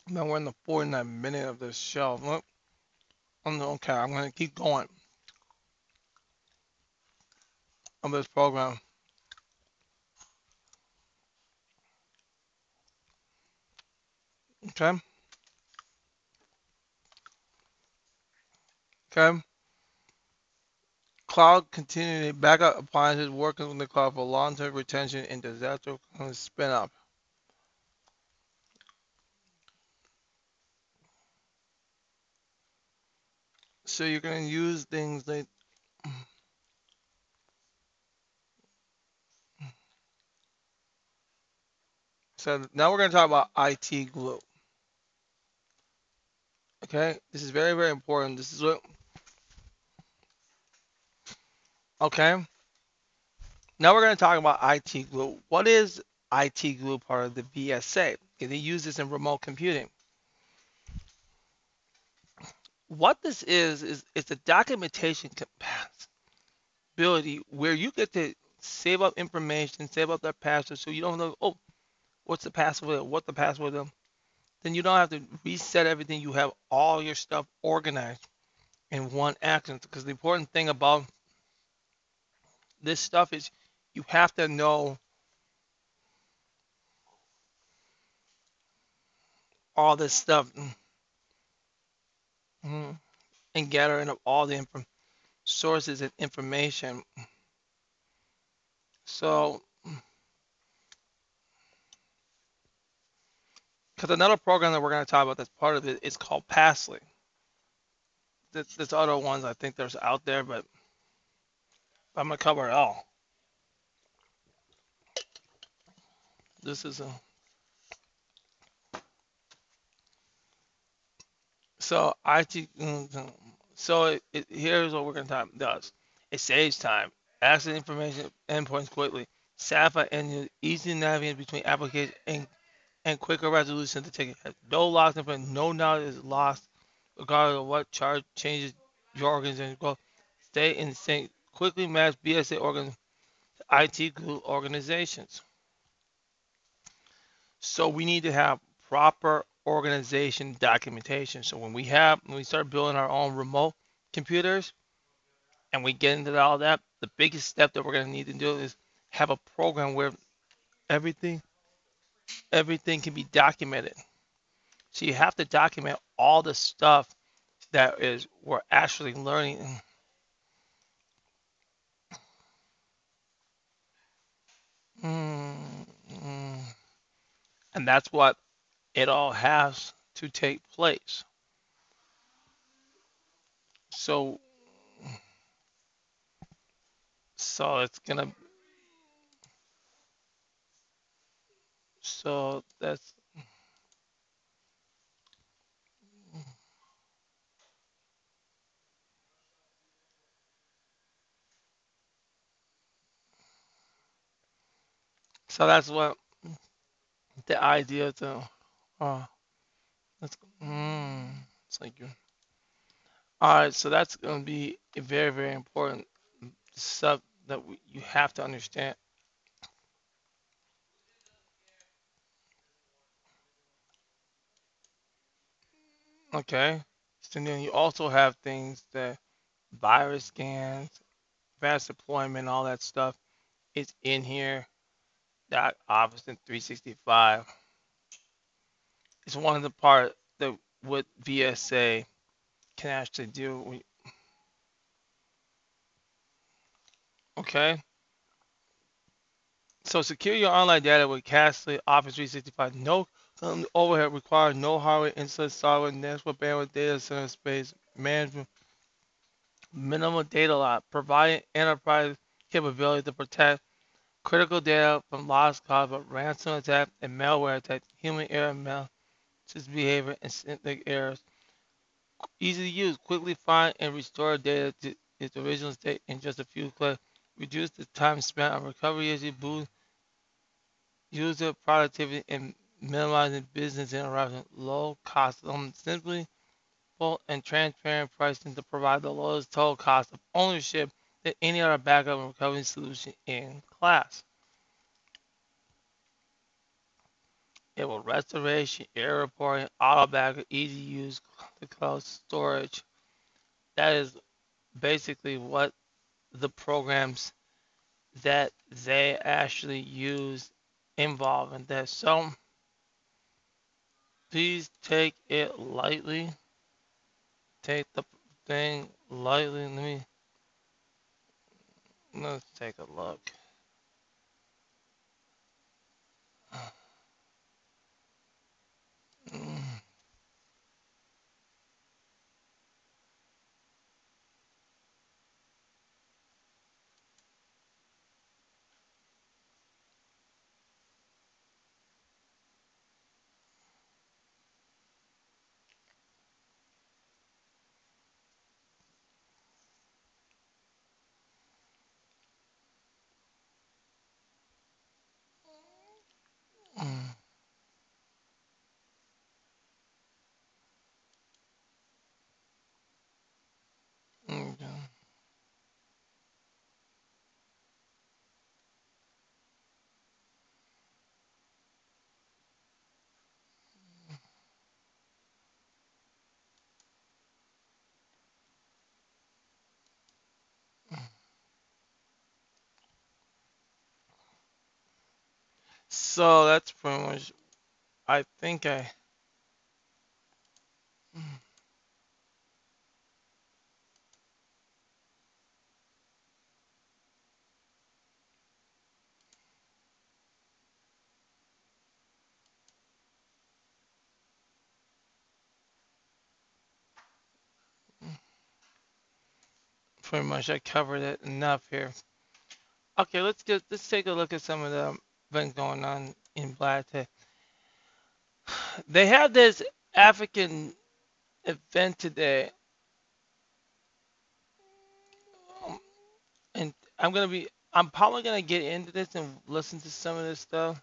Now we're in the 49 minute of this show. Look, I'm okay. I'm gonna keep going on this program. Okay. Okay. Cloud continuity backup appliances working with the cloud for long-term retention and disaster spin up. So you're going to use things like so now we're going to talk about IT glue. Okay, this is very very important. This is what okay. Now we're going to talk about IT glue. What is IT glue part of the VSA? Okay, they use this in remote computing. What this is is it's a documentation capability where you get to save up information, save up that password, so you don't know oh what's the password, what the password is. Then you don't have to reset everything. You have all your stuff organized in one action. Because the important thing about this stuff is you have to know all this stuff mm-hmm, and gathering up all the sources and information. So, because another program that we're going to talk about that's part of it is called Passly. There's, there's other ones I think there's out there, but I'm to cover it all. This is a so IT. Mm, so it, it, here's what to talk does. It saves time, access information endpoints quickly, Sapphire and easy navigate between applications and and quicker resolution to take it. No lost information, no knowledge is lost, regardless of what charge changes your organization. Go stay in sync. Quickly match VSA organ, IT glue organizations. So we need to have proper organization documentation. So when we have when we start building our own remote computers and we get into all that, the biggest step that we're going to need to do is have a program where everything everything can be documented. So you have to document all the stuff that is we're actually learning. Mm-hmm. And that's what it all has to take place. So so it's gonna so that's so that's what the idea to uh that's mm, it's like you all right so that's going to be a very very important stuff that we, you have to understand. Okay so then you also have things that virus scans fast deployment all that stuff is in here that Office 365 is one of the part that what VSA can actually do. Okay. So secure your online data with Kaseya Office 365. No overhead required, no hardware, inside software, network bandwidth, data center space, management, minimal data lot, providing enterprise capability to protect critical data from loss caused by ransom attack and malware attack, human error, malicious behavior, and synthetic errors. Easy to use, quickly find and restore data to its original state in just a few clicks. Reduce the time spent on recovery you boost user productivity and minimizing business interruption. Low cost, um, simply full and transparent pricing to provide the lowest total cost of ownership any other backup and recovery solution in class. It will restoration, error reporting, auto backup, easy use, the cloud storage. That is basically what the programs that they actually use involve in this. So please take it lightly. Take the thing lightly. Let me let's take a look. Mm, okay. So that's pretty much. I think I pretty much I covered it enough here. Okay, let's get let's take a look at some of the things going on in Black Tech. They have this African event today, um, and I'm gonna be I'm probably gonna get into this and listen to some of this stuff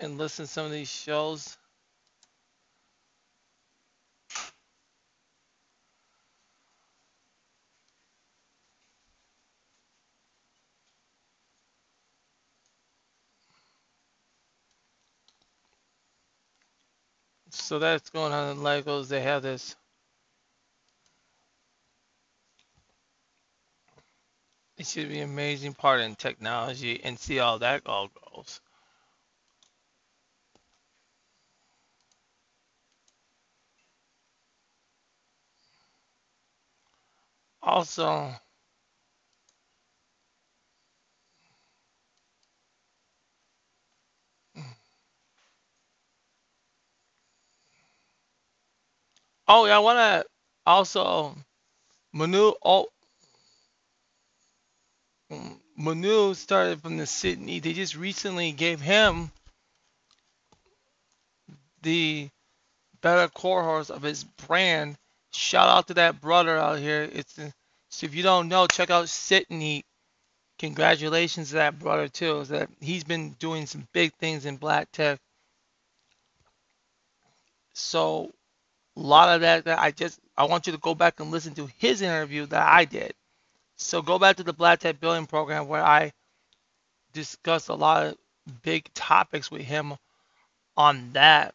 and listen to some of these shows. So that's going on in Lagos. They have this. It should be an amazing part in technology and see how that all goes. Also, oh yeah, I wanna also Manu. Oh, Manu started from the Sydney. They just recently gave him the better core horse of his brand. Shout out to that brother out here. It's so if you don't know, check out Sydney. Congratulations to that brother too. Is that he's been doing some big things in black tech. So a lot of that, that I just I want you to go back and listen to his interview that I did. So go back to the Black Tech Billion program where I discussed a lot of big topics with him on that.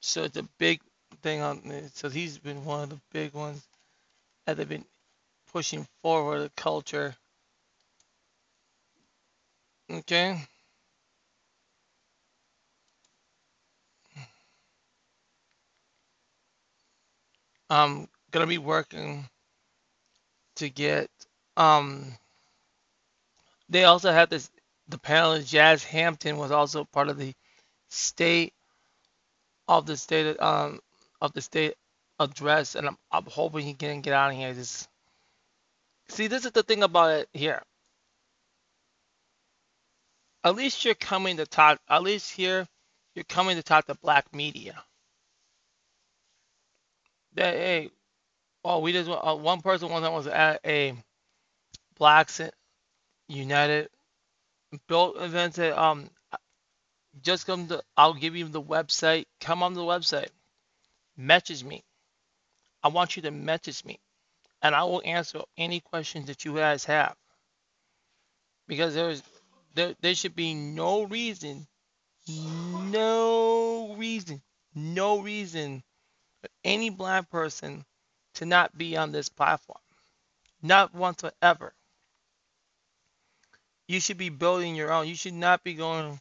So it's a big thing on. So he's been one of the big ones that they've been pushing forward the culture. Okay. I'm gonna be working to get um they also had this the panel Jazz Hampton was also part of the state of the state um of the state address and I'm, I'm hoping he can get out of here. Just see this is the thing about it here. At least you're coming to talk at least here you're coming to talk to black media. That hey, oh we just uh, one person one time was at a Blacks United built event said um just come to I'll give you the website. Come on the website. Message me. I want you to message me and I will answer any questions that you guys have. Because there's there, there should be no reason, no reason, no reason for any black person to not be on this platform. Not whatsoever. You should be building your own. You should not be going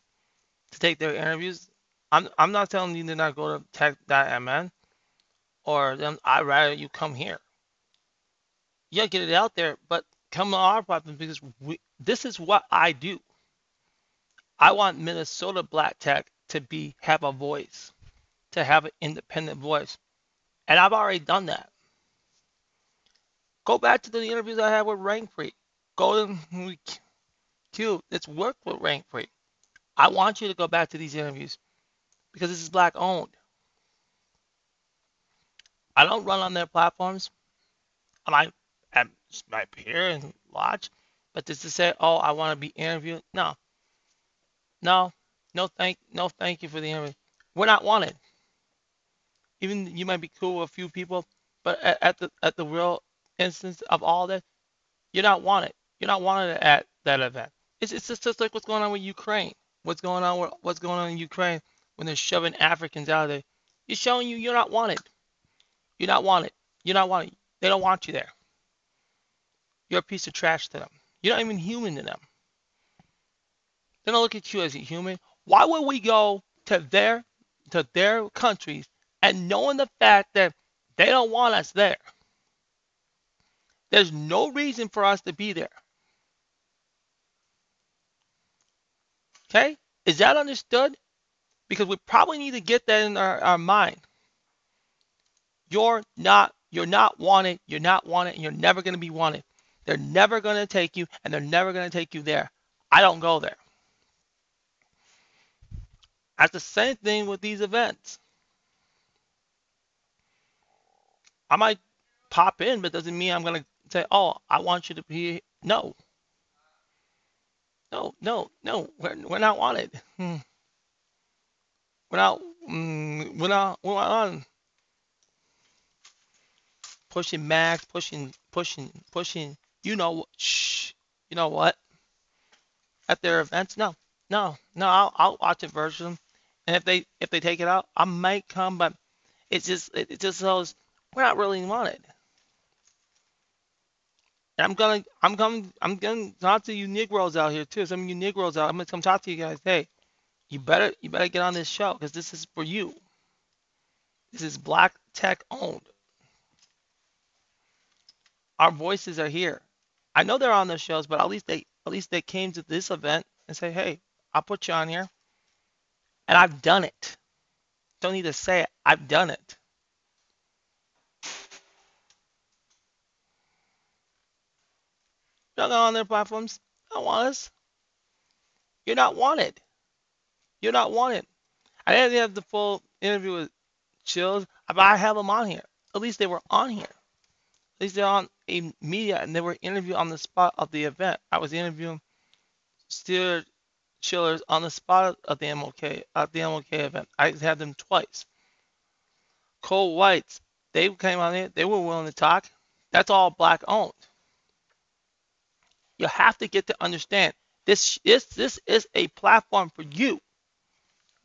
to take their interviews. I'm I'm not telling you to not go to tech.mn or I'd rather you come here. Yeah, get it out there, but come to our platform because we, this is what I do. I want Minnesota Black Tech to be have a voice, to have an independent voice, and I've already done that. Go back to the interviews I had with Rank Free. Go to Q. It's worked with Rank Free. I want you to go back to these interviews because this is black owned. I don't run on their platforms. I might, I might hear and watch, but just to say, oh, I want to be interviewed, no, no, no, thank, no, thank you for the interview. We're not wanted. Even you might be cool with a few people, but at, at the at the real instance of all that, you're not wanted. You're not wanted at that event. It's, it's just, just like what's going on with Ukraine. What's going on with what's going on in Ukraine when they're shoving Africans out of there. It's showing you you're not wanted. You're not wanted. You're not wanted. They don't want you there. You're a piece of trash to them. You're not even human to them. They don't look at you as a human. Why would we go to their to their countries and knowing the fact that they don't want us there? There's no reason for us to be there. Okay? Is that understood? Because we probably need to get that in our, our mind. You're not you're not wanted, you're not wanted, and you're never going to be wanted. They're never going to take you, and they're never going to take you there. I don't go there. That's the same thing with these events. I might pop in, but doesn't mean I'm going to say, oh, I want you to be. No. No, no, no. We're, we're not wanted. Hmm. We're not, mm, we're not, we're not on pushing max, pushing, pushing, pushing. You know, shh. You know what? At their events, no, no, no. I'll, I'll watch it version, and if they if they take it out, I might come, but it's just it, it just shows we're not really wanted. And I'm gonna I'm going I'm gonna talk to you Negroes out here too. Some of you Negroes out. I'm gonna come talk to you guys. Hey, you better you better get on this show because this is for you. This is black tech owned. Our voices are here. I know they're on the shows, but at least they at least they came to this event and say, hey, I'll put you on here. And I've done it. Don't need to say it. I've done it. Not on their platforms. Don't want us. You're not wanted. You're not wanted. I didn't have the full interview with Chills, but I have them on here. At least they were on here. At least they're on a media and they were interviewed on the spot of the event. I was interviewing Steer Chillers on the spot of the MLK at the MLK event. I had them twice. Cold Whites, they came on there. They were willing to talk. That's all black owned. You have to get to understand this is this is a platform for you.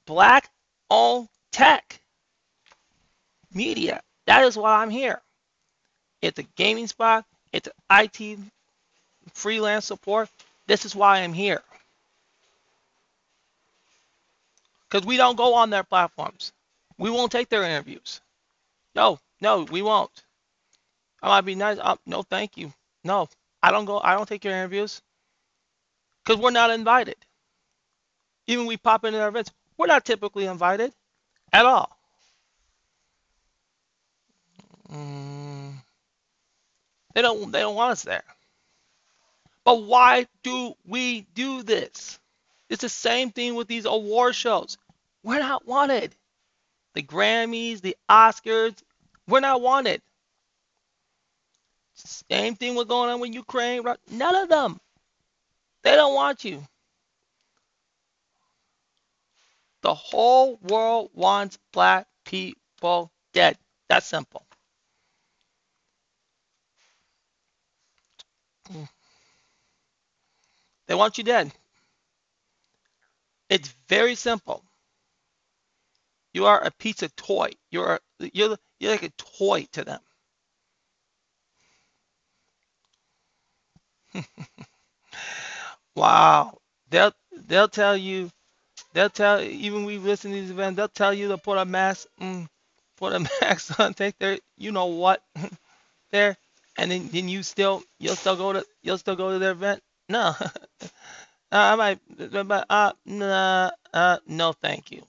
Black owned tech media. That is why I'm here. It's a gaming spot. It's IT freelance support. This is why I'm here. Because we don't go on their platforms. We won't take their interviews. No, no, we won't. I might be nice. Oh, no, thank you. No, I don't go. I don't take your interviews because we're not invited. Even we pop into their events, we're not typically invited at all. Mm, they don't. They don't want us there. But why do we do this? It's the same thing with these award shows. We're not wanted. The Grammys, the Oscars, we're not wanted. Same thing was going on with Ukraine. None of them. They don't want you. The whole world wants black people dead. That's simple. They want you dead. It's very simple. You are a pizza toy. You're you're you're like a toy to them. Wow. They'll they'll tell you they'll tell even we listen to these events, they'll tell you to put a mask mm, put a mask on, take their you know what there and then, then you still you'll still go to you'll still go to their event? No. I might but uh nah uh no thank you.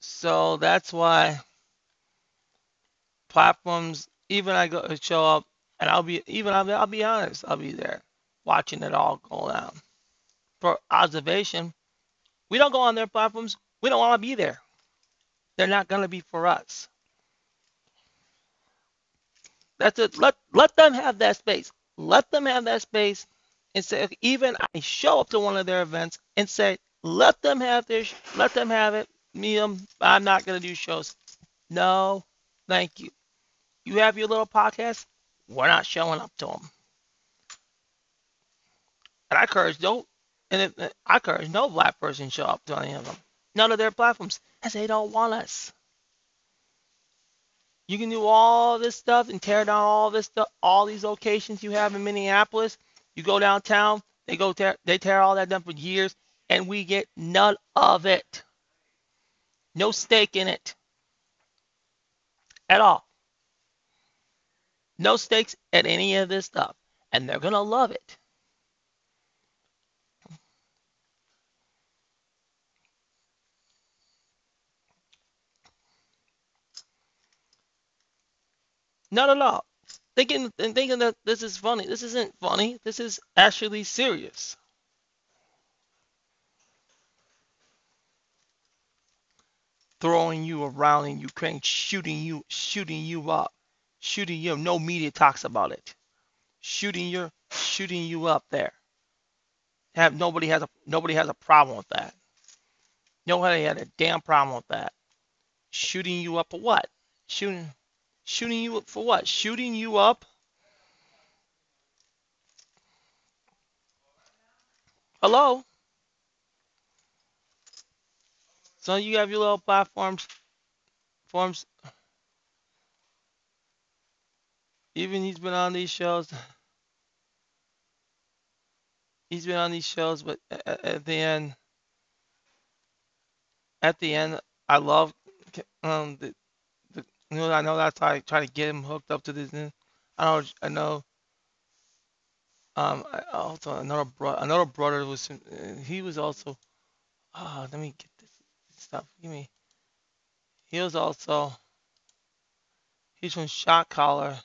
So that's why platforms even I go show up and I'll be even I'll be, I'll be honest, I'll be there watching it all go down. For observation, we don't go on their platforms. We don't want to be there. They're not going to be for us. That's it. Let let them have that space. Let them have that space and say even I show up to one of their events and say let them have their let them have it. Me, um, I'm not going to do shows. No, thank you. You have your little podcast. We're not showing up to them. And I encourage no, and if, I encourage no black person show up to any of them. None of their platforms, as they don't want us. You can do all this stuff and tear down all this stuff, all these locations you have in Minneapolis. You go downtown, they go tear, they tear all that down for years, and we get none of it. No stake in it at all. No stakes at any of this stuff. And they're going to love it. Not at all. Thinking and thinking that this is funny. This isn't funny. This is actually serious. Throwing you around in Ukraine, shooting you, shooting you up, shooting you. No media talks about it. Shooting you, shooting you up there. Have nobody has a nobody has a problem with that. Nobody had a damn problem with that. Shooting you up for what? Shooting shooting you up for what? Shooting you up? Hello? So you have your little platforms forms even he's been on these shows. He's been on these shows but at, at the end at the end I love um the, the you know I know that's how I try to get him hooked up to this I know I know um I also another brother another brother was he was also oh let me get this stuff give me he was also he's from Shot Caller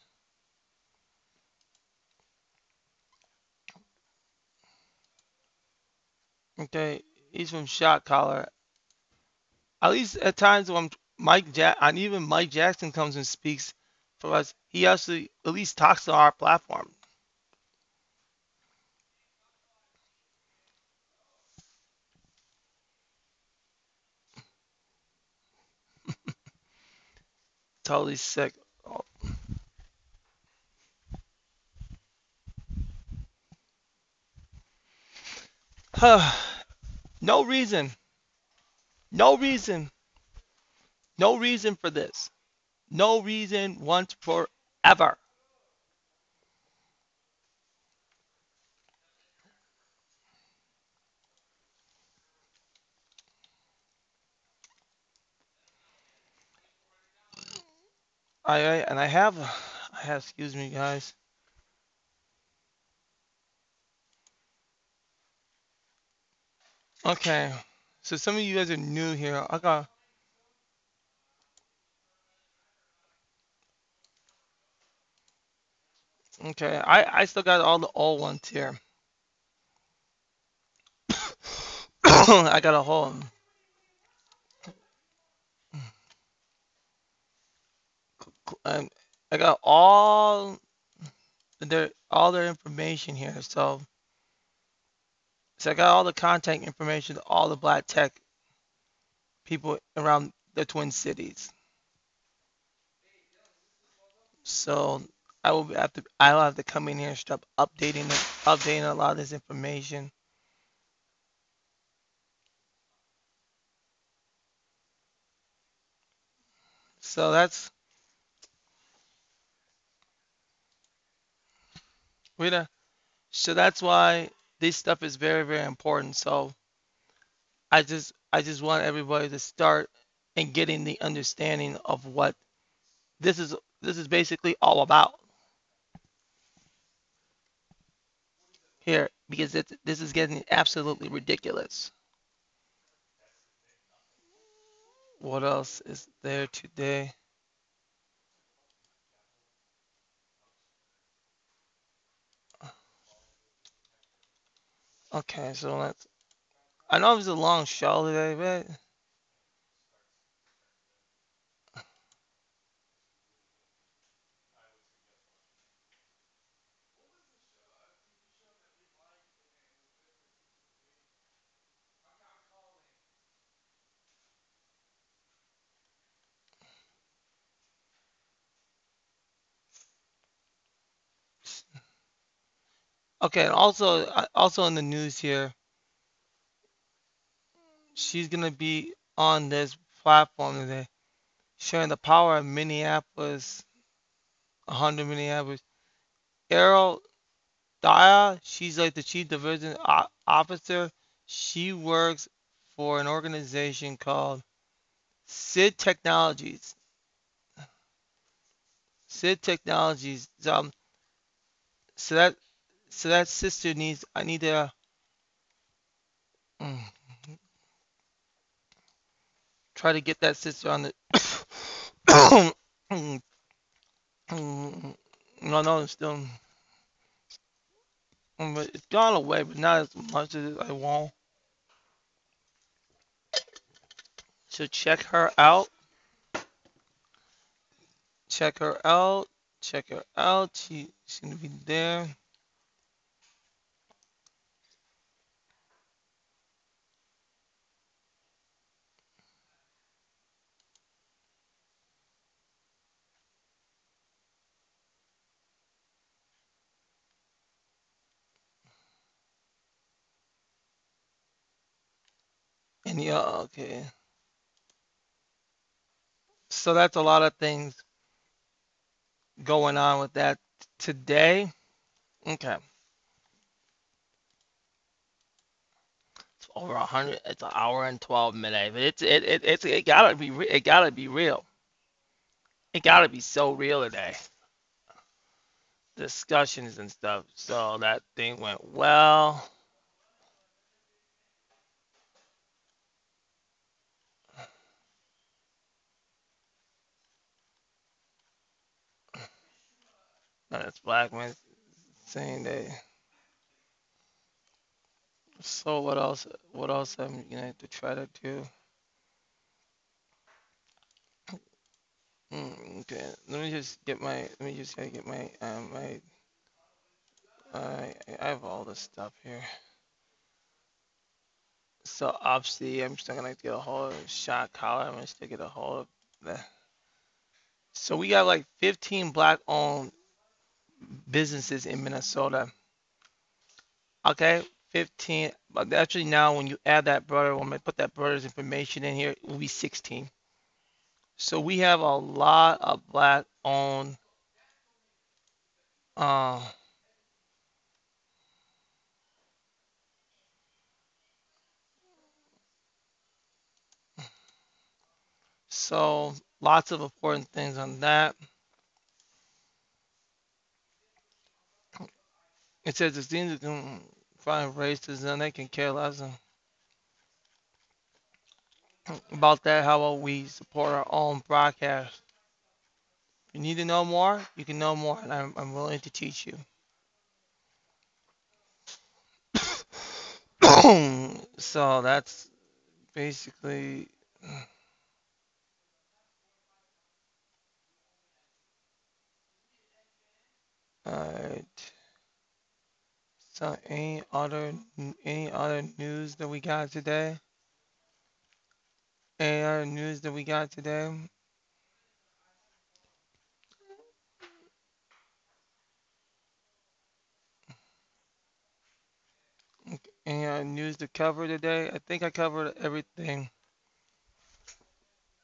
okay he's from Shot Caller at least at times when Mike Jack and even Mike Jackson comes and speaks for us, he actually at least talks to our platform. Totally sick. Oh. no reason. No reason. No reason for this. No reason once forever. I, I and I have I have excuse me guys. Okay. So some of you guys are new here. I got okay. I I still got all the old ones here. I got a whole I got all their all their information here. So so I got all the contact information, all the black tech people around the Twin Cities. So I will have to I'll have to come in here and start updating updating a lot of this information. So that's Rita. So that's why this stuff is very, very important. So I just I just want everybody to start and getting the understanding of what this is this is basically all about here because it's, this is getting absolutely ridiculous. What else is there today? Okay, so let's. I know it was a long show today, but okay. And also, uh, also in the news here, she's gonna be on this platform today, sharing the power of Minneapolis, 100 Minneapolis. Errol Daya, she's like the chief division officer. She works for an organization called SID Technologies. SID Technologies. Um, so that so that sister needs. I need to mm, try to get that sister on the. No, no, it's still. mm, But it's gone away, but not as much as I want. So check her out. Check her out. Check her out. She, she's gonna be there. And yeah, okay. So that's a lot of things going on with that today. Okay. It's over a hundred. It's an hour and twelve minutes. But it's it, it it's it gotta be it gotta be real. It gotta be so real today. Discussions and stuff. So that thing went well. And it's Blackman saying that. So what else? What else am I'm gonna have to try to do? Mm, okay, let me just get my. Let me just get my. Um, my. I I have all this stuff here. So obviously, I'm still gonna get a whole Shot Caller. I'm gonna still get a that. So we got like 15 black-owned businesses in Minnesota. Okay, 15. But actually now, when you add that brother, when I put that brother's information in here, it will be 16. So we have a lot of black-owned. Uh, so lots of important things on that. It says the students can find races and they can care less about that. How about we support our own broadcast? If you need to know more, you can know more, and I'm, I'm willing to teach you. so that's basically. Uh, Alright. Any other any other news that we got today? Any other news that we got today? Any other news to cover today? I think I covered everything.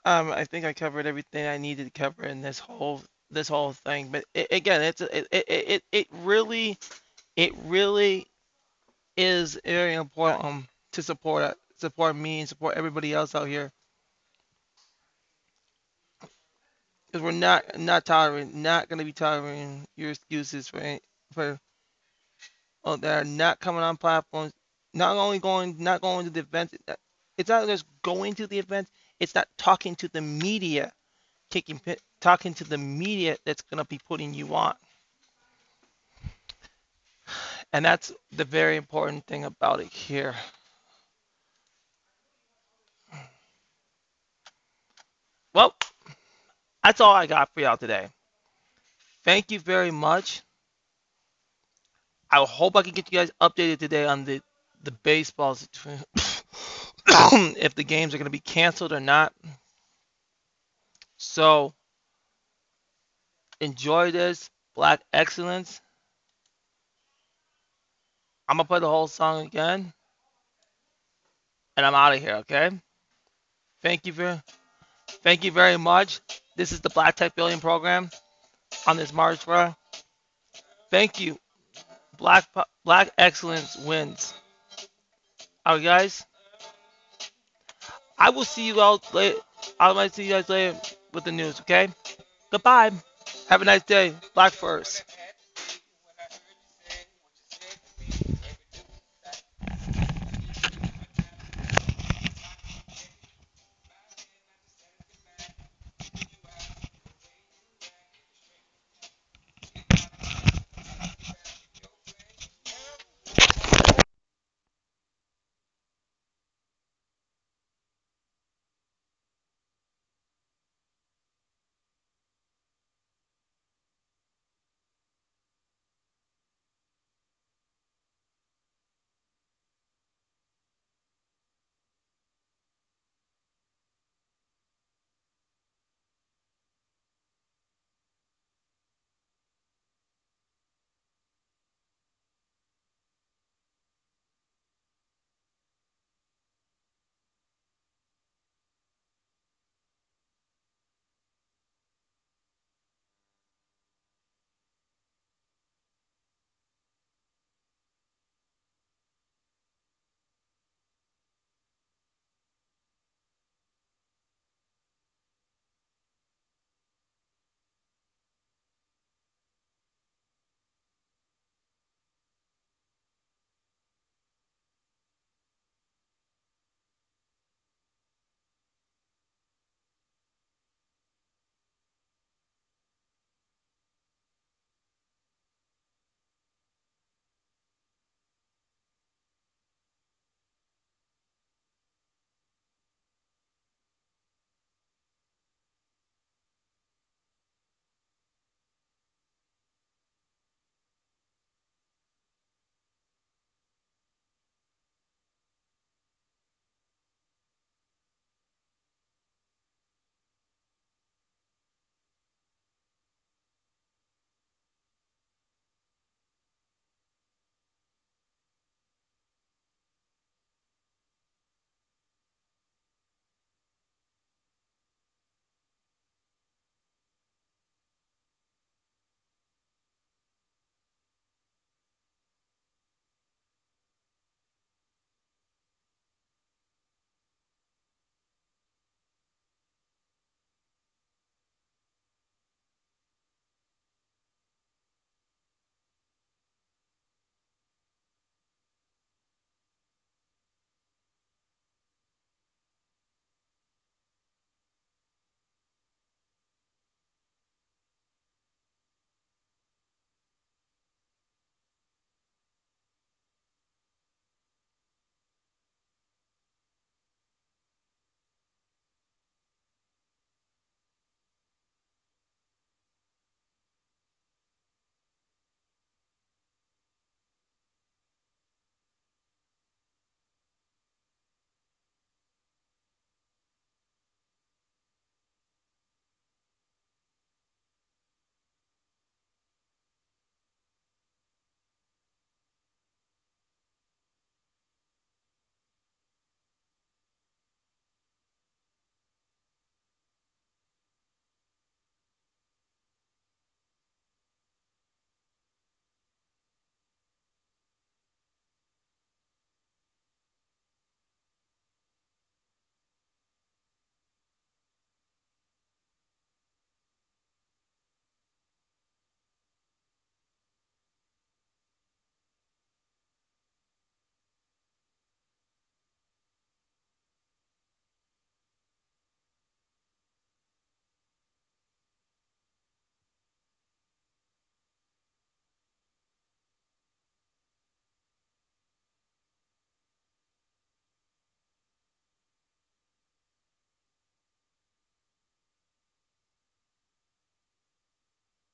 Um, I think I covered everything I needed to cover in this whole this whole thing. But it, again, it's it, it it it really it really is very important to support support me and support everybody else out here. Because we're not not tolerating not going to be tolerating your excuses for for oh that are not coming on platforms not only going not going to the event it's not just going to the event it's not talking to the media talking to the media that's going to be putting you on and that's the very important thing about it here well that's all I got for y'all today. Thank you very much. I hope I can get you guys updated today on the the baseballs if the games are going to be canceled or not. So enjoy this Black Excellence. I'm gonna play the whole song again, and I'm out of here. Okay. Thank you very, thank you very much. This is the Black Tech Billion program on this March for. Thank you. Black Black Excellence wins. All right, guys. I will see you all later. I might see you guys later with the news. Okay. Goodbye. Have a nice day. Black first.